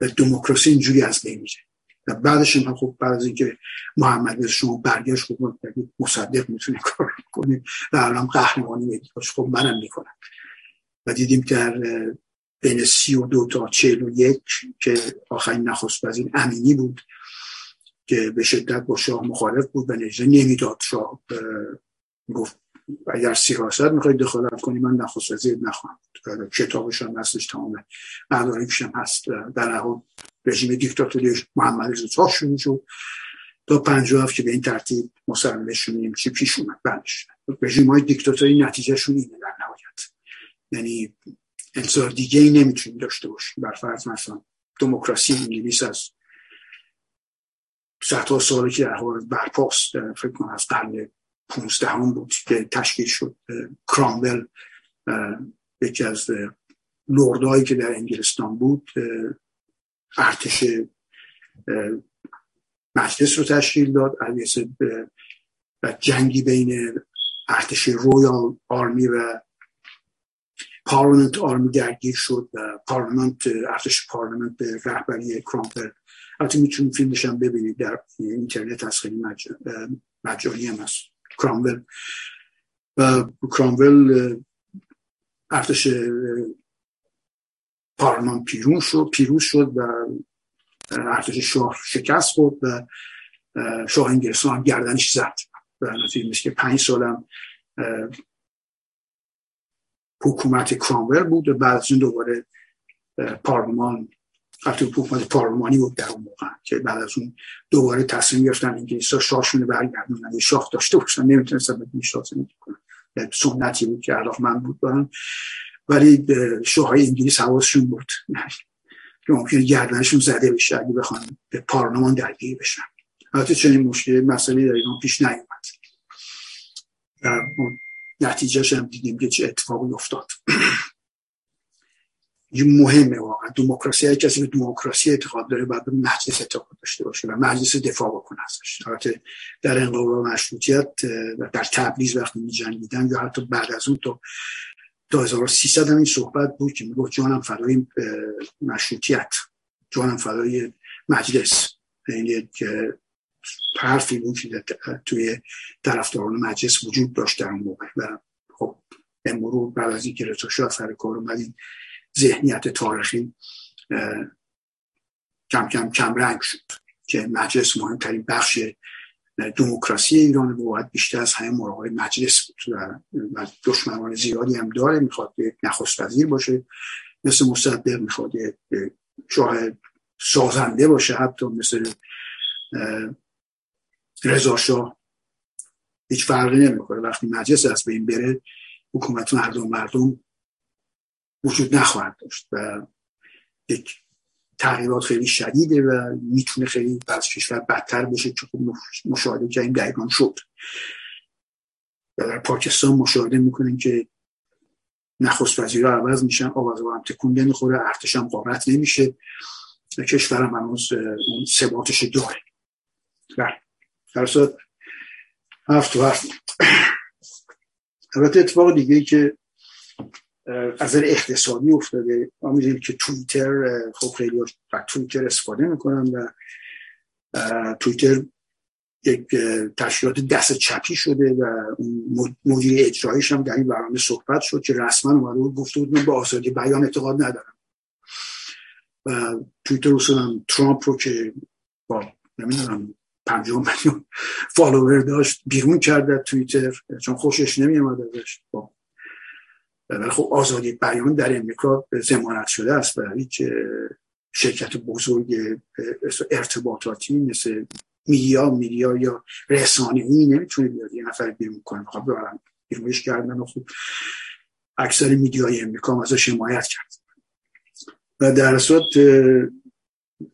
و دموکراسی اینجوری از بین میره و بعدش هم خب بعد از اینکه محمد شما برگشت خب مصدق می‌تونه کار کنه و الان قهرمانی میگه خب منم می‌کنم. و دیدیم در بین سی و دو تا چهل و یک که آخرین نخست وزیر امینی بود که به شدت با شاه مخالف بود و نجده نمی‌داد. شاه گفت اگر سیاست می‌خواید دخالت کنی من نخست وزیر نخواهم کتابش هم هستش تمام مدارکش هم هست. در حال رژیم دیکتاتوری محمد رضا شروع شد. تا پنجاه که به این ترتیب مسلمه شونیم چی پیش اومد؟ بعدش. رژیم های دیکتاتوری نتیجه شون اینه در نهایت. یعنی انتظار دیگه ای نمی‌تونیم داشته باشیم. بر فرض مثلا دموکراسی انگلیس از صدها سالی که در حال برپاست فکر کنم از قرن پونزدهم بود که تشکیل شد کرامبل یکی از لوردهایی که در انگلستان بود ارتش مجلس رو تشکیل داد. و جنگی بین ارتش royal army و parliament army درگیر شد و parliament ارتش parliament به رهبری کرامول. البته می‌تونید فیلمش هم ببینید در اینترنت از خیلی مجانی هم هست. کرامول و کرامول ارتش پارلمان پیروز شد پیروز شد و ارتش شاه شکست خورد و شاه انگلستان هم گردنش زد. و نتیجه که پنج سالم حکومت کرامول بود و بعد از دوباره پارلمان وقتی حکومت پارلمانی بود در اون موقع که بعد از اون دوباره تصمیم گرفتن انگلیس ها شاهشون برگردونن یه شاه داشته باشن. نمی‌تونستن بدون شاه زندگی کنن. سنتی بود که علاق من بود برن ولی شاه های انگلیس حواسشون بود. که ممکنه گردنشون زده بشه اگه بخوان به پارلمان درگیر بشن. البته چنین مشکل مسئله در ایران پیش نیومد. نتیجهش هم دیدیم که چه اتفاقی افتاد. مهمه واقعا. دموکراسی های کسی به دموکراسی اعتقاد داره باید مجلس اعتقاد داشته باشه و مجلس دفاع بکنه ازش. در انقلاب مشروطیت و در تبریز وقتی می جنگیدن یا حتی بعد از اون تا 2300 هم این صحبت بود که می‌گفت جانم فدای مشروطیت جانم فدای مجلس. یعنی حرفی بود که توی طرفداران مجلس وجود داشت در اون موقع. و خب امرو بعد از اینکه رضا شاه سر کار اومدیم ذهنیت تاریخی کم کم کم رنگ شد که مجلس مهمترین بخش دموکراسی ایران و باید بیشتر از همه مراقب مجلس بود و دشمنان زیادی هم داره می‌خواد نخست وزیر باشه مثل مصدق می‌خواد شاه سازنده باشه حتی مثل رضا هیچ فرقی نمی‌کنه. وقتی مجلس از بین بره حکومت مردم مردم وجود نخواهد داشت و یک تغییرات خیلی شدیده و می‌تونه خیلی بعض کشور بدتر بشه که خب مشاهده کردیم دقیقا شد. و در پاکستان مشاهده می‌کنیم که نخست وزیر عوض میشن آواز هم تکون نمی‌خوره ارتش هم قارت نمیشه و کشورم هنوز اون ثباتش داره. بله. در صورت هفت و هفت. البته اتفاق دیگه که از اقتصادی افتاده. ما می‌دونیم که توییتر خب خیلی از توییتر استفاده می‌کنن و توییتر یک تشکیلات دست چپی شده و مدیر اجرایش هم در این برنامه صحبت شد که رسما اومده بود گفته بود من به آزادی بیان اعتقاد ندارم. و توییتر اصلا ترامپ رو که با نمی‌دونم پنجاه میلیون فالوور داشت بیرون کرد توییتر چون خوشش نمیومد ازش. خب. ولی خب آزادی بیان در امریکا زمانت شده است و هیچ شرکت بزرگ ارتباطاتی مثل میدیا میدیا یا رسانه ای نمی‌تونه بیاد. یه نفر بیرون کنه خب بیرونش کردن و خوب اکثر میدیای امریکا ازش حمایت کرد. و در صورت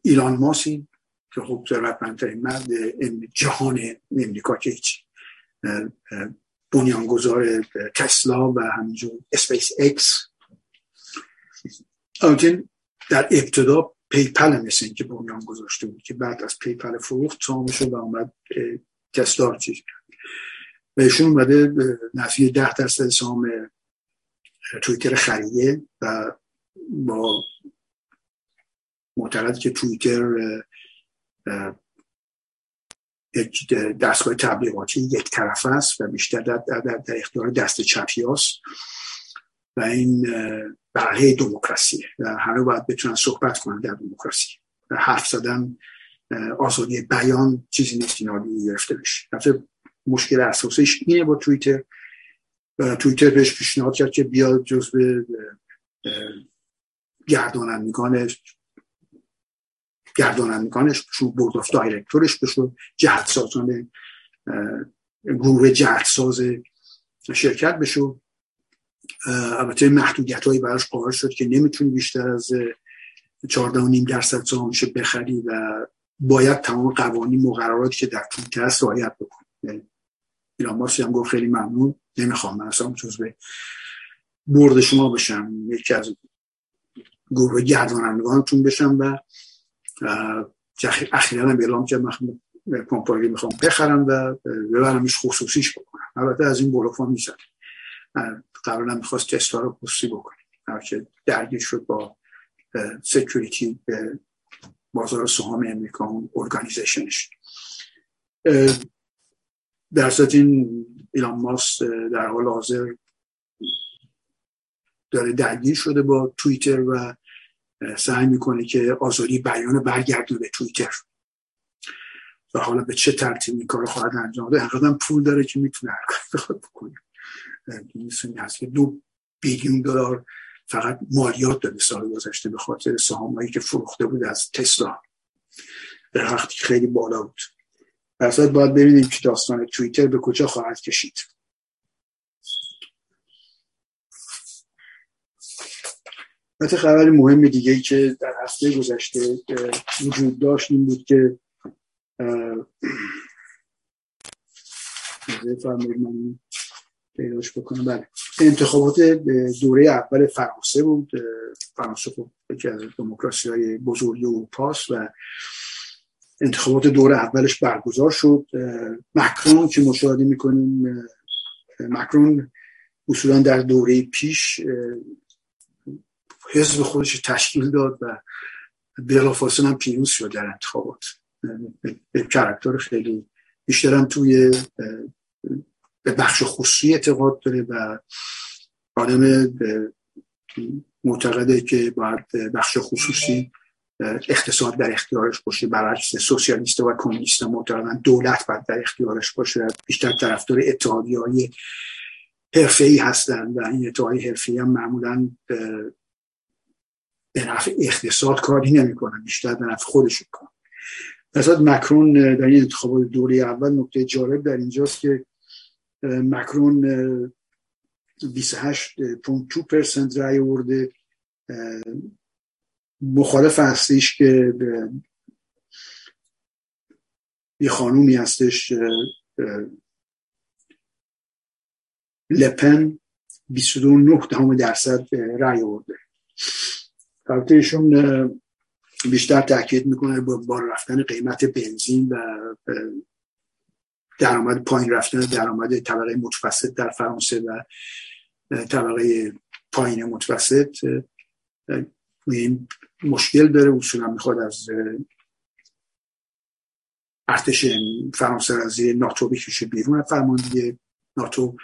ایلان ماسی که خب ثروتمندترین مرد جهان امریکا که هیچ بنیانگذار تسلا و همینجور اسپیس اکس در ابتدا پیپل مثل این که بنیان گذاشته بود که بعد از پیپل فروخت سامش شد و آمد تسلا چیز کرد. و ایشون اومده نفی ده درصد سام تویتر خریده و با معتقد که تویتر یک دستگاه تبلیغاتی یک طرف است و بیشتر در, در, در اختیار دست چپی است و این برقه دموکراسی. و همه باید بتونن صحبت کنن در دموکراسی. و حرف زدن آزادی بیان چیزی نیست که نادی گرفته بشه. مشکل اساسیش اینه با توییتر. توییتر بهش پیشنهاد کرد که بیاد جزو گردانندگانش گردانندگانش بشو بورد آف دایرکتورش بشو جهت سازان گروه جهت ساز شرکت بشو البته محدودیت هایی براش قائل شد که نمی‌تونی بیشتر از 14 نیم درصد سهامش بخری و باید تمام قوانین مقرراتی که در توییتر هست رعایت بکنی. یعنی ایلان ماسک هم گفت خیلی ممنون نمی‌خوام من اصلا به board شما بشم یکی از گروه گردانندگانتون بشم و اخیرا هم اعلام کرد من کمپانی می‌خوام بخرم و ببرمش خصوصیش بکنم. البته از این بلوف‌ها میزنه قبلا می‌خواست تسلا رو خصوصی بکنیم که درگیر شد با security به بازار سهام امریکا اون organization ش در این ایلان ماس در حال حاضر داره درگیر شده با توییتر و سعی می‌کنه که آزادی بیان برگردونه به توییتر و حالا به چه ترتیب این کار خواهد انجام ده هم پول داره که می‌تونه هر کاری بخواد بکنه. که دو بیلیون دلار فقط مالیات داده سال گذشته به خاطر سهامایی که فروخته بود از تسلا. در وقتی خیلی بالا بود. برسات باید ببینیم که داستان توییتر به کجا خواهد کشید. حتی خبر مهم دیگه ای که در هفته گذشته وجود داشت این بود که پیداش بکنم. بله. انتخابات دوره اول فرانسه بود فرانسه خب یکی از دموکراسی های بزرگی اروپاست و انتخابات دوره اولش برگزار شد. مکرون که مشاهده می‌کنیم مکرون اصولا در دوره پیش حزب خودش تشکیل داد و بلافاصله هم پیروز شد در انتخابات. به کرکتر خیلی بیشترم توی به بخش خصوصی اعتقاد داره و آدم معتقده که باید بخش خصوصی اقتصاد در اختیارش باشه برعکس سوسیالیست و کمونیست معتقدن دولت باید در اختیارش باشه بیشتر طرفدار اتحادی های حرفه ای هستن و این اتحادی حرفه هم معمولا به نفع اقتصاد کاری نمی‌کنن بیشتر به نفع خودشون کار. مثلا مکرون در این انتخابات دوره اول نکته جالب در اینجاست که مکرون 28.2 پرسنت رای ورده مخالف هستش که یه خانومی هستش لپن 29 درصد رای ورده البته ایشون بیشتر تاکید می‌کنه با بار رفتن قیمت بنزین و درآمد پایین رفتن درآمد طبقه متوسط در فرانسه و طبقه پایین متوسط. این مشکل داره. اصولا می‌خواد از ارتش فرانسه از ناتو بکشه بیرون. فرماندهی ناتو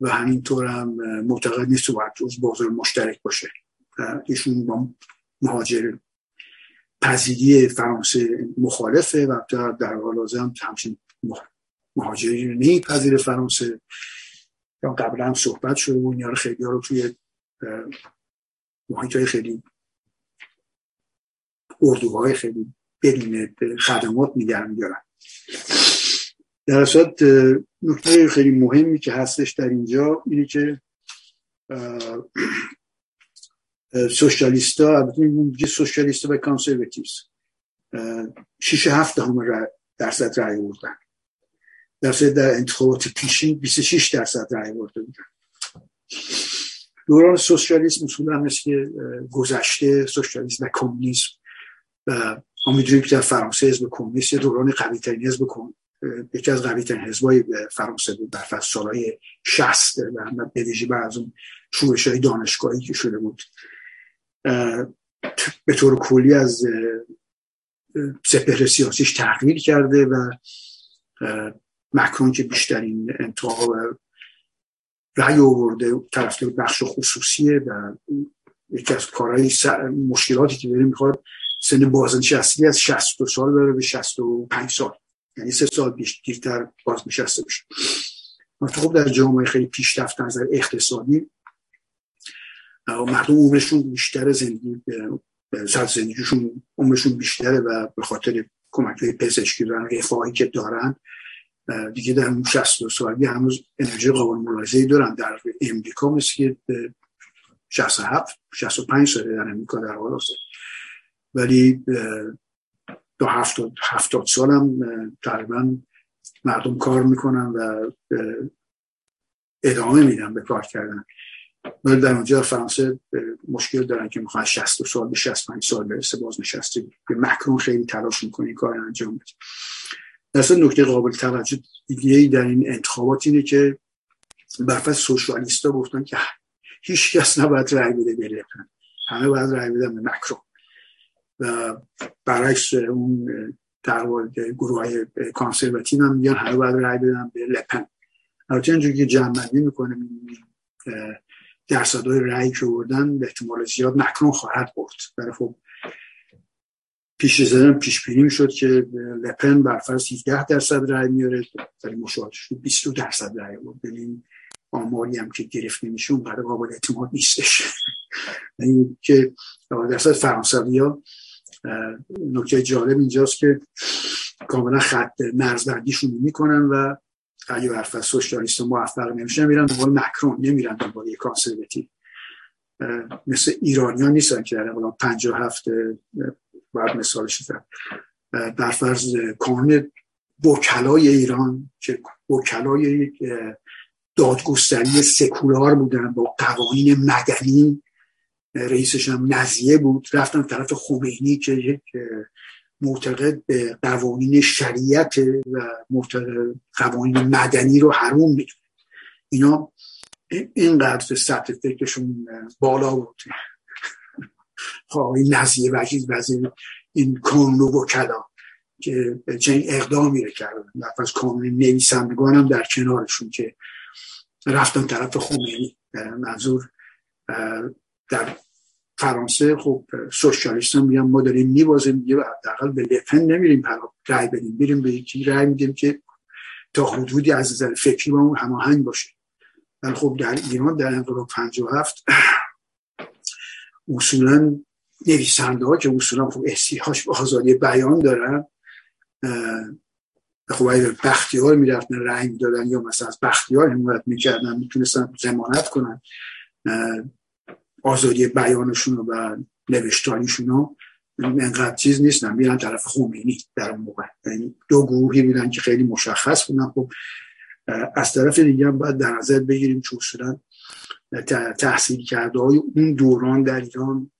و همینطور هم معتقد نیست باید بازار مشترک باشه. ایشون با مهاجر پذیری فرانسه مخالفه و در حال حاضر همچین مهاجرین پذیر فرانسه. یا قبلا هم صحبت شده و اینا رو خیلی رو توی محیط های خیلی اردوهای خیلی بدون خدمات نگه میدارن در اصلا نکته خیلی مهمی که هستش در اینجا اینه که سوشالیستا میگه سوشالیستا و کانسرواتیوز. شیش هفت همه درصد رأی بردن در در انتخابات پیشین 26 درصد رأی برده بودن. دوران سوسیالیسم اصولا مثل که گذشته سوسیالیسم و کمونیسم و ما که در فرانسه حزب کمونیست دوران قوی ترین حزب یکی از قوی ترین حزبای فرانسه بود در سالهای 60 و به ویژه بعد از اون شورش های دانشگاهی که شده بود. به طور کلی از سپهر سیاسیش تغییر کرده و مکرون که بیشترین انتخاب رأی آورده طرفدار بخش خصوصیه و یکی از کارهای مشکلاتی که داره می‌خواد سن بازنشستگی از 62 سال بره به 65 سال. یعنی سه سال دیرتر بازنشسته بشه خب در جامعه خیلی پیشرفت نظر اقتصادی مردم عمرشون بیشتر زندگی سطح زندگیشون عمرشون بیشتره و به خاطر کمک های پزشکی و رفاهی که دارن دیگه در اون 60 سالگی هنوز انرژی قابل ملاحظه‌ای دارن. در امریکا مثل که 67 65 ساله در امریکا در حال هست ولی تا هفتاد هفتاد سالم تقریبا مردم کار می‌کنن و ادامه میدن به کار کردن. ولی در اونجا فرانسه مشکل دارن که می‌خوان 60 سال به 65 سال برسه بازنشسته. به مکرون خیلی تلاش می‌کنه این کار انجام بده. در نکته قابل توجه دیگه در این انتخابات اینه که برفت سوشالیستا گفتن که هیچ کس نباید رای بده به همه باید رای بدن به مکرون. و برعکس اون در گروه های کانسرواتیو هم میگن همه باید رای بدن به لپن البته اینجوری که جمعنی می‌کنه درصدهای رای که بردن به احتمال زیاد مکرون خواهد برد. برای خب پیش زدن پیش بینی شد که لپن بر فرض 17 درصد رای میاره ولی مشاهدش 22 درصد رای بود ببین آماری هم که گرفت نمیشه اون برای قابل اعتماد نیستش. این که درصد فرانسوی ها نکته جالب اینجاست که کاملا خط مرزبندیشون می‌کنن و اگه برفت سوشیالیست موفق نمیشن میرن دنبال مکرون نمیرن دنبال یک کانسرواتیو مثل ایرانیان نیستن که در پنج 57 باید مثالش زد. در فرض کانون وکلای ایران که وکلای دادگستری سکولار بودن با قوانین مدنی رئیسش هم نزیه بود رفتن طرف خمینی که یک معتقد به قوانین شریعت و معتقد قوانین مدنی رو حروم می‌دونه اینا اینقدر سطح فکرشون بالا بود. این نزیه وزیر وزیر این کانون وکلا که چنین اقدامی رو کردن از کانون نویسندگان هم در کنارشون که رفتن طرف خمینی. منظور در فرانسه خب سوشالیست هم میگن ما داریم میبازیم میگه حداقل به لپن نمیریم رای بدیم بریم به یکی رای میدیم که تا حدودی از نظر فکری با اون هماهنگ باشه. ولی خب در ایران در انقلاب 57 اصولا نویسنده ها که اصولا خب احسیهاش به آزادی بیان دارن خب اگر بختیار می‌رفتن رأی می‌دادن یا مثلا از بختیار حمایت می‌کردن می‌تونستن زمانت کنن. آزادی بیانشون و نوشتاریشون رو انقدر چیز نیستن میرن طرف خمینی در اون موقع. یعنی دو گروهی بودن که خیلی مشخص بودن. خب از طرف دیگه هم باید در نظر بگیریم که اصولا تحصیل کرده های اون دوران در ایران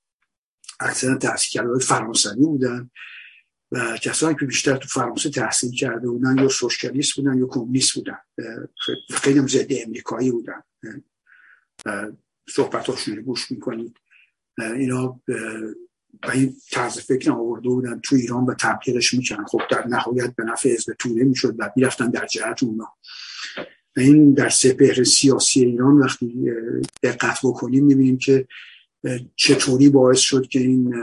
اکثرا تحصیل کرده های فرانسوی بودن و کسانی که بیشتر تو فرانسه تحصیل کرده بودن یا سوشیالیست بودن یا کمونیست بودن. خیلی هم ضد امریکایی بودن. صحبتاشون گوش می‌کنید. اینا و این طرز فکر آورده بودن. تو ایران و تبلیغش می‌کنن خب در نهایت به نفع حزب توده می‌شد و می‌رفتن در جهت اونا. و این در سپهر سیاسی ایران وقتی دقت بکنیم می‌بینیم که چطوری باعث شد که این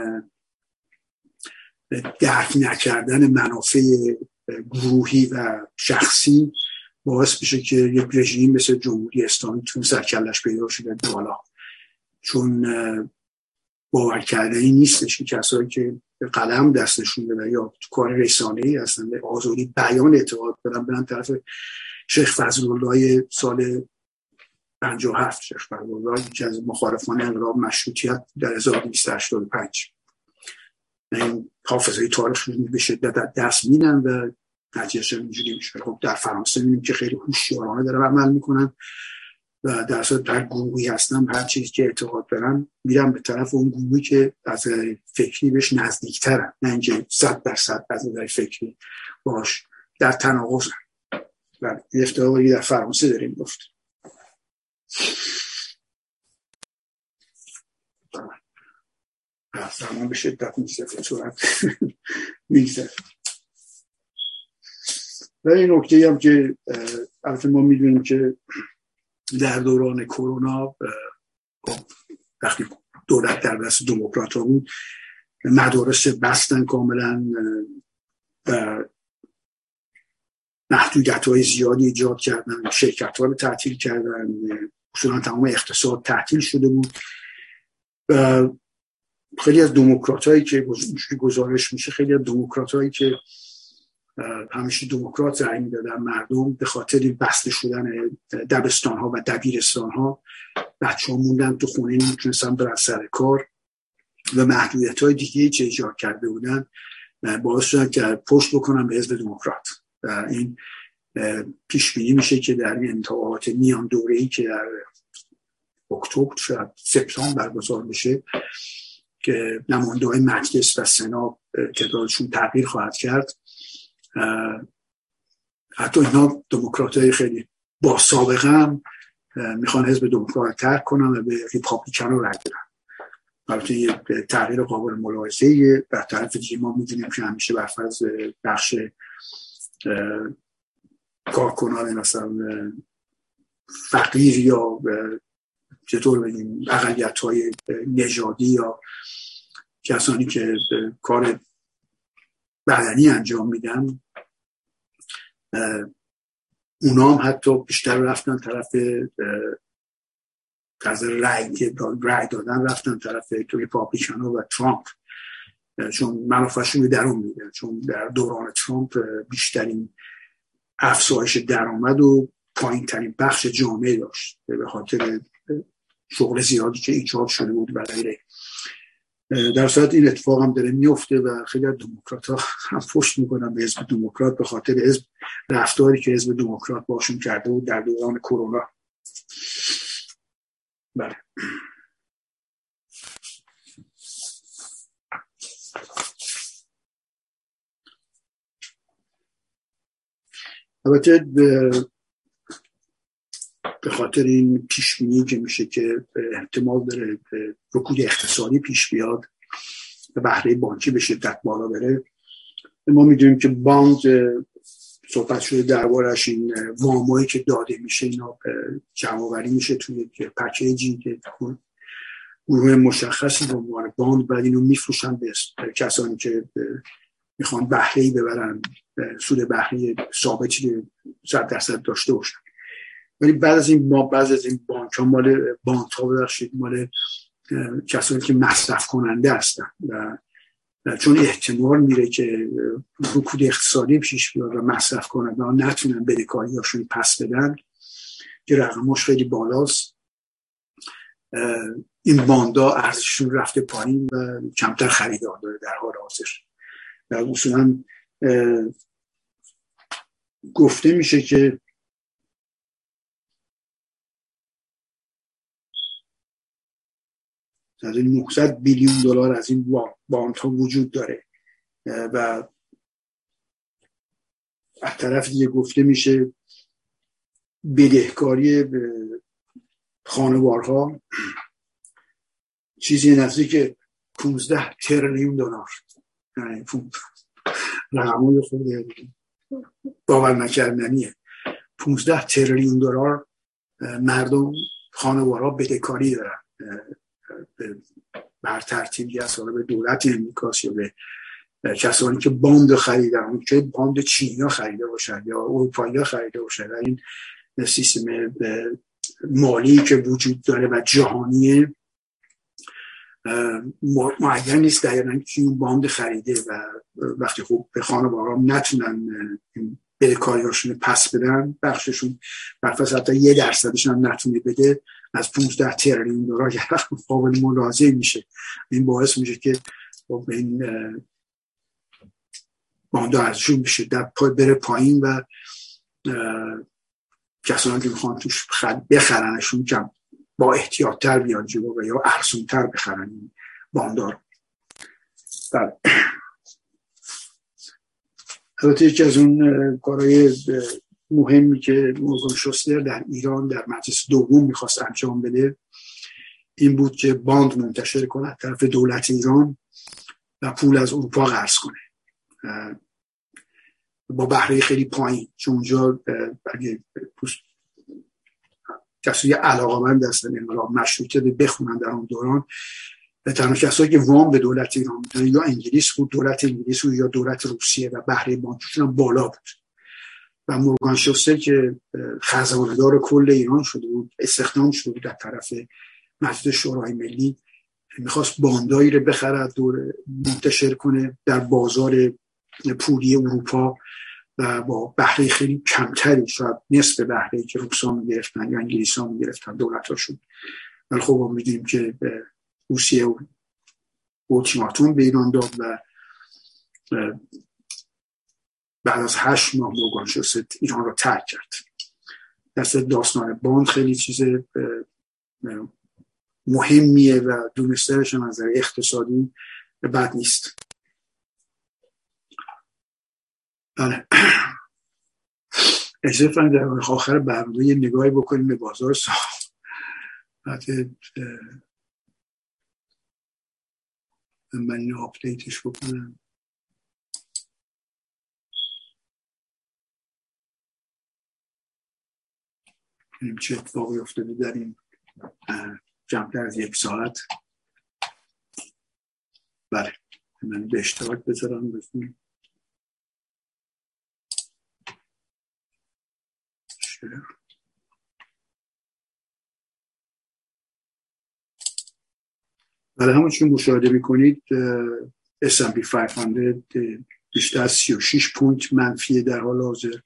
درک نکردن منافع گروهی و شخصی باعث میشه که یک رژیم مثل جمهوری اسلامی تو سرکلش پیدا شده. بالا چون باور کرده این نیستش که کسایی که قلم دستشون بده یا تو کار رسانه ای هستن به آزادی بیان اعتقاد بدن برن طرف شیخ فضل الله سال 57 شیخ فضل الله یکی از مخالفان انقلاب مشروطیت در 1285 این حافظه تاریخ به شدت دست میدن و نتیجه اینجوری میشه. خب در فرانسه می‌بینیم که خیلی هوشیارانه داره عمل می‌کنن و در صورت در گروهی هستم هر چیزی که اعتقاد دارم میرم به طرف اون گروهی که از فکری بهش نزدیکترن. نه اینکه صد درصد از نظر فکری باش در تناقض. و افتراقی در فرانسه داریم گفت. زمان به شدت میگذره. صورت میگذره. و این نکته هم که البته ما می‌دونیم که در دوران کرونا خب، وقتی دولت در دست دموکرات بود مدارس بستن کاملا و محدودیت های زیادی ایجاد کردن شرکت ها رو تعطیل کردن اصولا تمام اقتصاد تعطیل شده بود. و خیلی از دموکرات هایی که گزارش میشه خیلی از دموکرات هایی که همیشه دموکرات رأی می‌دادن مردم به خاطر بسته شدن دبستان ها و دبیرستان ها بچه ها موندن تو خونه نمی‌تونستن برن سر کار و محدودیت های دیگه که ایجاد کرده بودن باعث شدن که پشت بکنن به حزب دموکرات. و این پیش بینی میشه که در انتخابات میان دوره ای که در اکتبر شاید سپتامبر برگزار بشه که نماینده های مجلس و سنا تعدادشون تغییر خواهد کرد. حتی اینا دموکرات های خیلی با سابقه هم می‌خوان حزب دموکرات ترک کنن و به ریپابلیکن رو رد بدن. البته یه تغییر قابل ملاحظه بر طرف دیگه ما می‌دونیم که همیشه بر فرض بخش کارکنان مثلا فقیر یا چطور بگیم اقلیت های نژادی یا کسانی که کار بدنی انجام میدن. اونا هم حتی بیشتر رفتن طرف از رای رای دادن رفتن طرف ریپابلیکن و ترامپ. چون منافعشون رو درون میدن چون در دوران ترامپ بیشترین افزایش درآمد و پایین ترین بخش جامعه داشت. به خاطر شغل زیادی که ایجاد شده بود برای در صورت این اتفاق هم داره میفته و خیلی از دموکرات ها هم پشت می‌کنن به حزب دموکرات به خاطر حزب رفتاری که حزب دموکرات باشون کرده بود در دوران کرونا. بله. البته به خاطر این پیش که میشه که احتمال داره رکود اقتصادی پیش بیاد و بهره بانکی به شدت بالا بره. ما می‌دونیم که باند صحبت شده دربارش این وامایی که داده میشه اینا جمع میشه توی پکیجی که گروه مشخصی به عنوان باند بعد اینو میفروشن به کسانی که می‌خوان بهره ببرن سود بهره ثابتی صد درصد داشته باشن. ولی بعد از این ما بعض از این بانک ها مال بانک ها ببخشید مال کسانی که مصرف کننده هستن و چون احتمال میره که رکود اقتصادی پیش بیاد و مصرف کننده ها نتونن بدهکاری هاشون پس بدن که رقمش خیلی بالاست. این باندا ارزششون رفته پایین و کمتر خریدار داره در حال حاضر. و اصولا گفته میشه که از این 900 بیلیون دلار از این باند ها وجود داره. و از طرف دیگه گفته میشه بدهکاری خانوارها چیزی نزدیک 15 تریلیون دلار. یعنی رقمای خود باور نکردنیه. 15 تریلیون دلار مردم خانوارها بدهکاری دارن. بر ترتیبی از به دولت امریکاست یا به کسانی که باند خریدن که باند چینیا خریده باشن یا اروپایی خریده باشن. این سیستم مالی که وجود داره و جهانیه معین نیست. دقیقا که اون باند خریده و وقتی خوب به خانوارام نتونن بدهکاریاشون پس بدن بخششون برفض حتی یه درصدشون نتونه بده. از 15 تریلیون دلار قابل ملاحظه میشه. این باعث میشه که خب این باندا ارزشون بشه. در پای بره پایین و کسانی که می‌خوان توش بخرنشون کم با احتیاط تر بیان جلو یا ارسون تر بخرن این باندار بله. البته یکی از اون کارهای مهمی که مورگان شوستر در ایران در مجلس دوم می‌خواست انجام بده این بود که باند منتشر کنه طرف دولت ایران و پول از اروپا قرض کنه. با بهره خیلی پایین. چون اونجا اگه کسی علاقه من دستن مشروطه بخونن در اون دوران و تنها کسایی که وام به دولت ایران بودن یا انگلیس بود دولت انگلیس بود یا دولت روسیه و بهره بانکشون بالا بود. و مورگان شوستر که خزاندار کل ایران شده بود استخدام شده بود در طرف مجلس شورای ملی. می‌خواست باندایی رو بخرد دور منتشر کنه در بازار پولی اروپا و با بهره خیلی کمتری شاید نصف بهره که روسا می‌گرفتن یا انگلیس می‌گرفتن دولت هاشون ولی خب میدیم که روسیه و اوتیماتون به ایران داد و بعد از هشت ماه موگان شست ایران رو ترک کرد. دست داستان باند خیلی چیز مهمیه و دونسترش از اقتصادی بد نیست. بله. اجازه در آخر برنامه یه نگاهی بکنیم به بازار ساخت من این آپدیتش بکنم. چه اتفاقی افتاده در این جمعتر از یک ساعت. بله من به اشتراک بذارم بزنیم بله همون چون مشاهده می‌کنید S&P 500 بیشتر از 36 پوینت منفی در حال حاضر.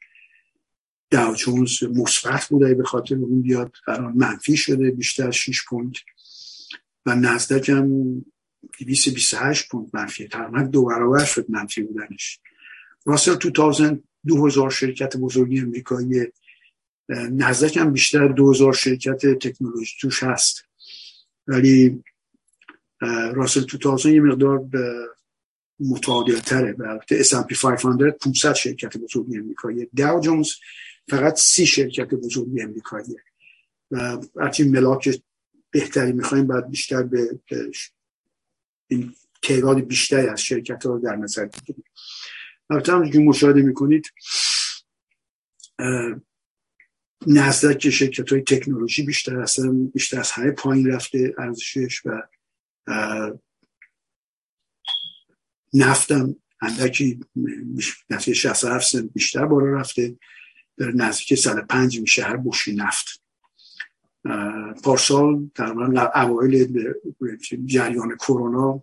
داو جونز مثبت بوده به خاطر اون بیاد الان منفی شده بیشتر از 6 point. و نزدک هم 228 point منفی. تقریبا دو برابر شد منفی بودنش. راسل 2000 2000 شرکت بزرگی امریکایی نزدک هم بیشتر 2000 شرکت تکنولوژی توش هست. ولی راسل 2000 یه مقدار متعادل تره البته S&P 500 500 شرکت بزرگی امریکایی. داو جونز فقط سی شرکت بزرگی امریکاییه. و هرچی ملاک بهتری می‌خوایم باید بیشتر به این تعداد بیشتری از شرکت ها رو در نظر بگیریم. البته هم مشاهده می‌کنید نزدک شرکت های تکنولوژی بیشتر هستن بیشتر از همه پایین رفته ارزشش و نفتم اندکی نفتی 67 سنت بیشتر بالا رفته. در نزدیک 105 میشه هر بوشی نفت. پارسال تقریبا اوایل جریان کرونا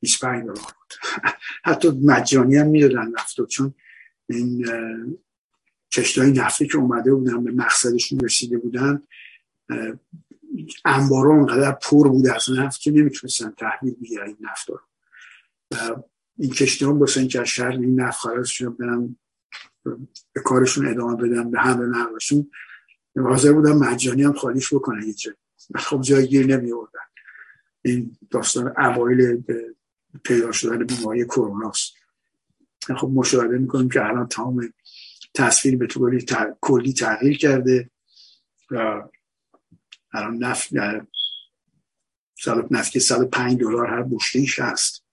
25 دلار بود. حتی مجانی هم می‌دادن نفت چون این کشتای نفتی که اومده بودن به مقصدشون رسیده بودن انبارا اونقدر پر بود از نفت که نمی‌تونستن تحویل بگیرن این نفت رو. این کشتی ها باسه اینکه از شهر این نفت خارج شد برن به کارشون ادامه بدن به همه نقلشون حاضر بودن مجانی هم خالیش بکنن یه جا. خب جای گیر نمی آوردن این داستان اوایل پیدا شدن بیماری کروناست. خب مشاهده می‌کنیم که الان تمام تصویر به طور کلی تغییر کرده و الان نفت نفت که 105 دلار هر بشکیش هست.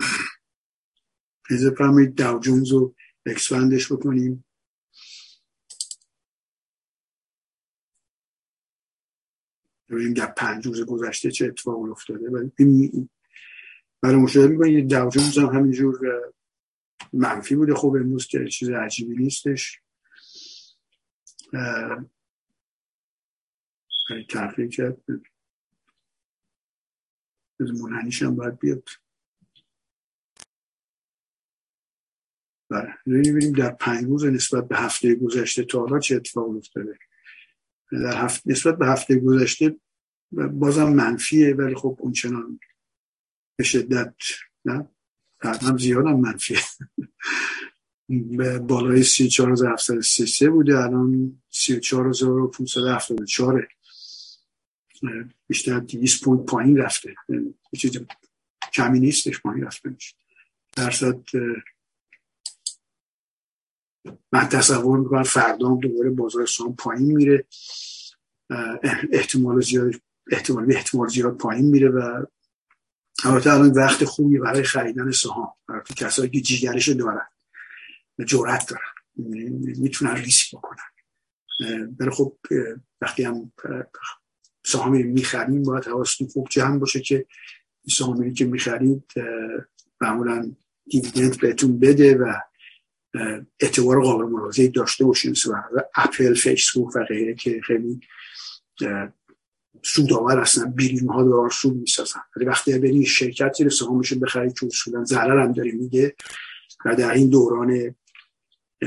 بیزحمت فرمایید داو جونز رو expand ش بکنیم. ببینیم در پنج روز گذشته چه اتفاق افتاده. برای مشاهده می‌کنید داو جونز هم همینجور منفی بوده. خب امروز که چیز عجیبی نیستش. تحقیق کرد منحنیش هم باید بیاد. بله. ببینیم در پنج روز نسبت به هفته گذشته تا حالا چه اتفاق افتاده. در هفته نسبت به هفته گذشته بازم منفیه ولی خب اونچنان به شدت نه؟ هم زیاد هم منفیه. به بالای 34733 بوده الان 34574 بیشتر 200 پوینت پایین رفته. چیز کمی نیستش پایین رفته درصد من تصور می‌کنم فردا دوباره بازار سهام پایین میره. احتمال زیاد احتمال احتمال زیاد پایین میره و البته الان وقت خوبی برای خریدن سهام. برای کسایی که جیگرش دارن و جرأت دارن. می‌تونن ریسک بکنن. ولی خب وقتی هم سهامی می‌خریم باید حواستون خوب جمع باشه که سهامی که می‌خرید معمولا دیویدند بهتون بده و اعتبار قابل ملاحظه داشته باشین و اپل فیسبوک و غیره که خیلی سودآور هستن. billion ها دلار سود می‌سازن. ولی وقتی برین شرکتی رو سهامش بخرید که اصولا ضرر هم داره میده و در این دوران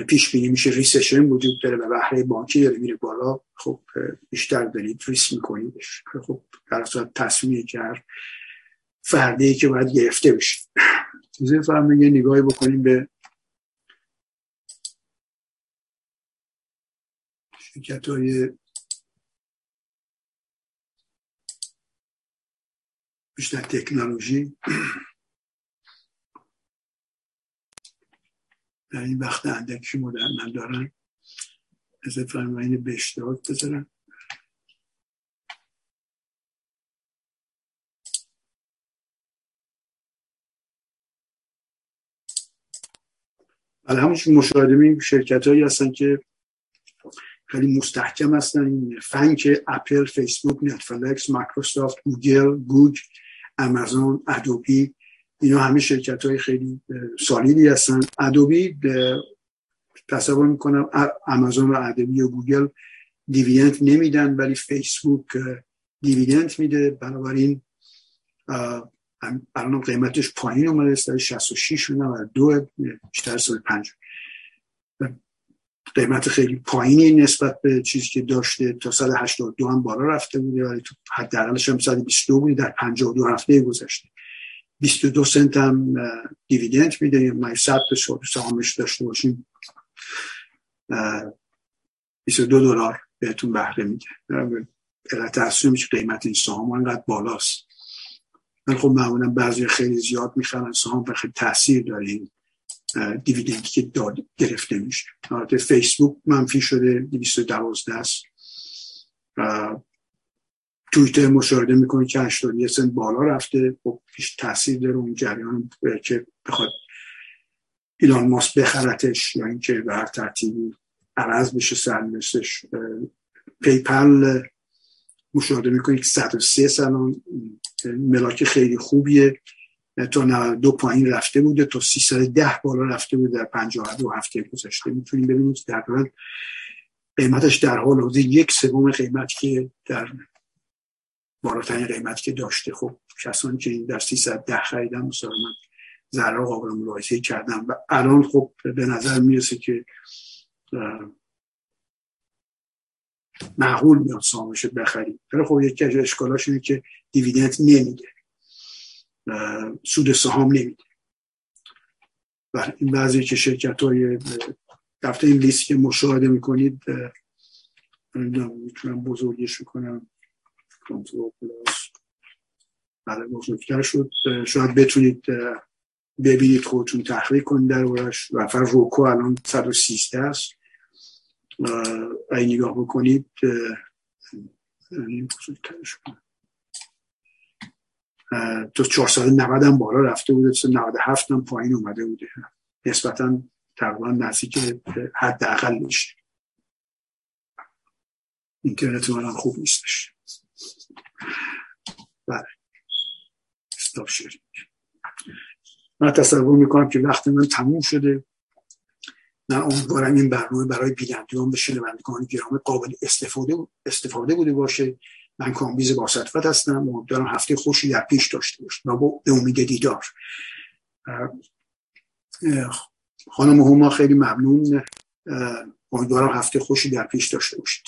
پیش بینی میشه recession وجود داره و بهره بانکی داره میره بالا. خب بیشتر دارید ریسک میکنیدش. خب در صورت تصمیمی که فردی که باید گرفته بشه. یه نگاهی بکنیم به شرکت های بیشتر تکنولوژی. در این وقت اندکی من دارن از فرماین به اشتراک بذارن ولی همونش مشاهده می شرکت هایی هستن که خیلی مستحکم هستن. این FANG اپل فیسبوک نتفلکس مایکروسافت گوگل GOOG امازون ادوبی اینا همه شرکت های خیلی solid ی هستن. ادوبی تصور می‌کنم امازون و ادوبی و گوگل dividend نمیدن ولی فیسبوک dividend میده. بنابراین الان قیمتش پایین اومده است 66 و دو بیشتر سال پنج. قیمت خیلی پایینی نسبت به چیزی که داشته تا سال 82 هم بالا رفته بوده ولی تو حداقلش هم سال 22 بوده در 52 هفته گذشته. 22 سنت هم دیویدند میده ما 100 به سهامش داشته باشیم؟ 22 دلار بهتون بهره میده. علت اصلی میشه قیمت این سهام انقدر بالاست. من خب معمولا بعضی خیلی زیاد می‌خرن سهام و خیلی تاثیر داره دیویدندی که داد گرفته میشه. فیسبوک منفی شده 212 است. تویتر مشاهده می‌کنه که 81 سنت بالا رفته. خب پیش تاثیر داره اون جریان که بخواد ایلان ماس بخرتش یا اینکه به هر ترتیبی عوض بشه سرنوشتش پیپل مشاهده می‌کنه که 103 سالان. ملاک خیلی خوبیه. تا 92 پایین رفته بوده تا 310 بالا رفته بوده در 52 هفته گذشته. می‌تونیم ببینید در قیمتش در حال حاضر یک سوم قیمت که در بالاترین قیمت که داشته. خب کسانی که این در 310 خریدن مثلا من ذره قابل ملاحظه کردم و الان خب به نظر می‌رسه که معقول میاد سامش بخرید ولی خب یکی از اشکالاش اینه که دیویدند نمیده سود سهام نمیده و این بعضی که شرکت های دفتر این لیست که مشاهده می‌کنید می‌تونم بزرگش کنم کنترل پلاس. بله بزرگتر شد. شاید بتونید ببینید خودتون تحقیق کنید در ورش و فر روکو الان 113 است. این نگاه بکنید تو 490 هم بالا رفته بوده تو 97 هم پایین اومده بوده. نسبتا تقریبا نزدیک حداقل میشه اینترنت من خوب نیستش. بله. استاپ شیرینگ من تصور می‌کنم که وقت من تموم شده. من امیدوارم این برنامه برای بینندگان به شنوندگان گرامی قابل استفاده استفاده بوده باشه. من کامبیز با هستم امیدوارم هفته خوشی در پیش داشته باشید و به امید دیدار. خانم هما خیلی ممنون. امیدوارم هفته خوشی در پیش داشته باشید.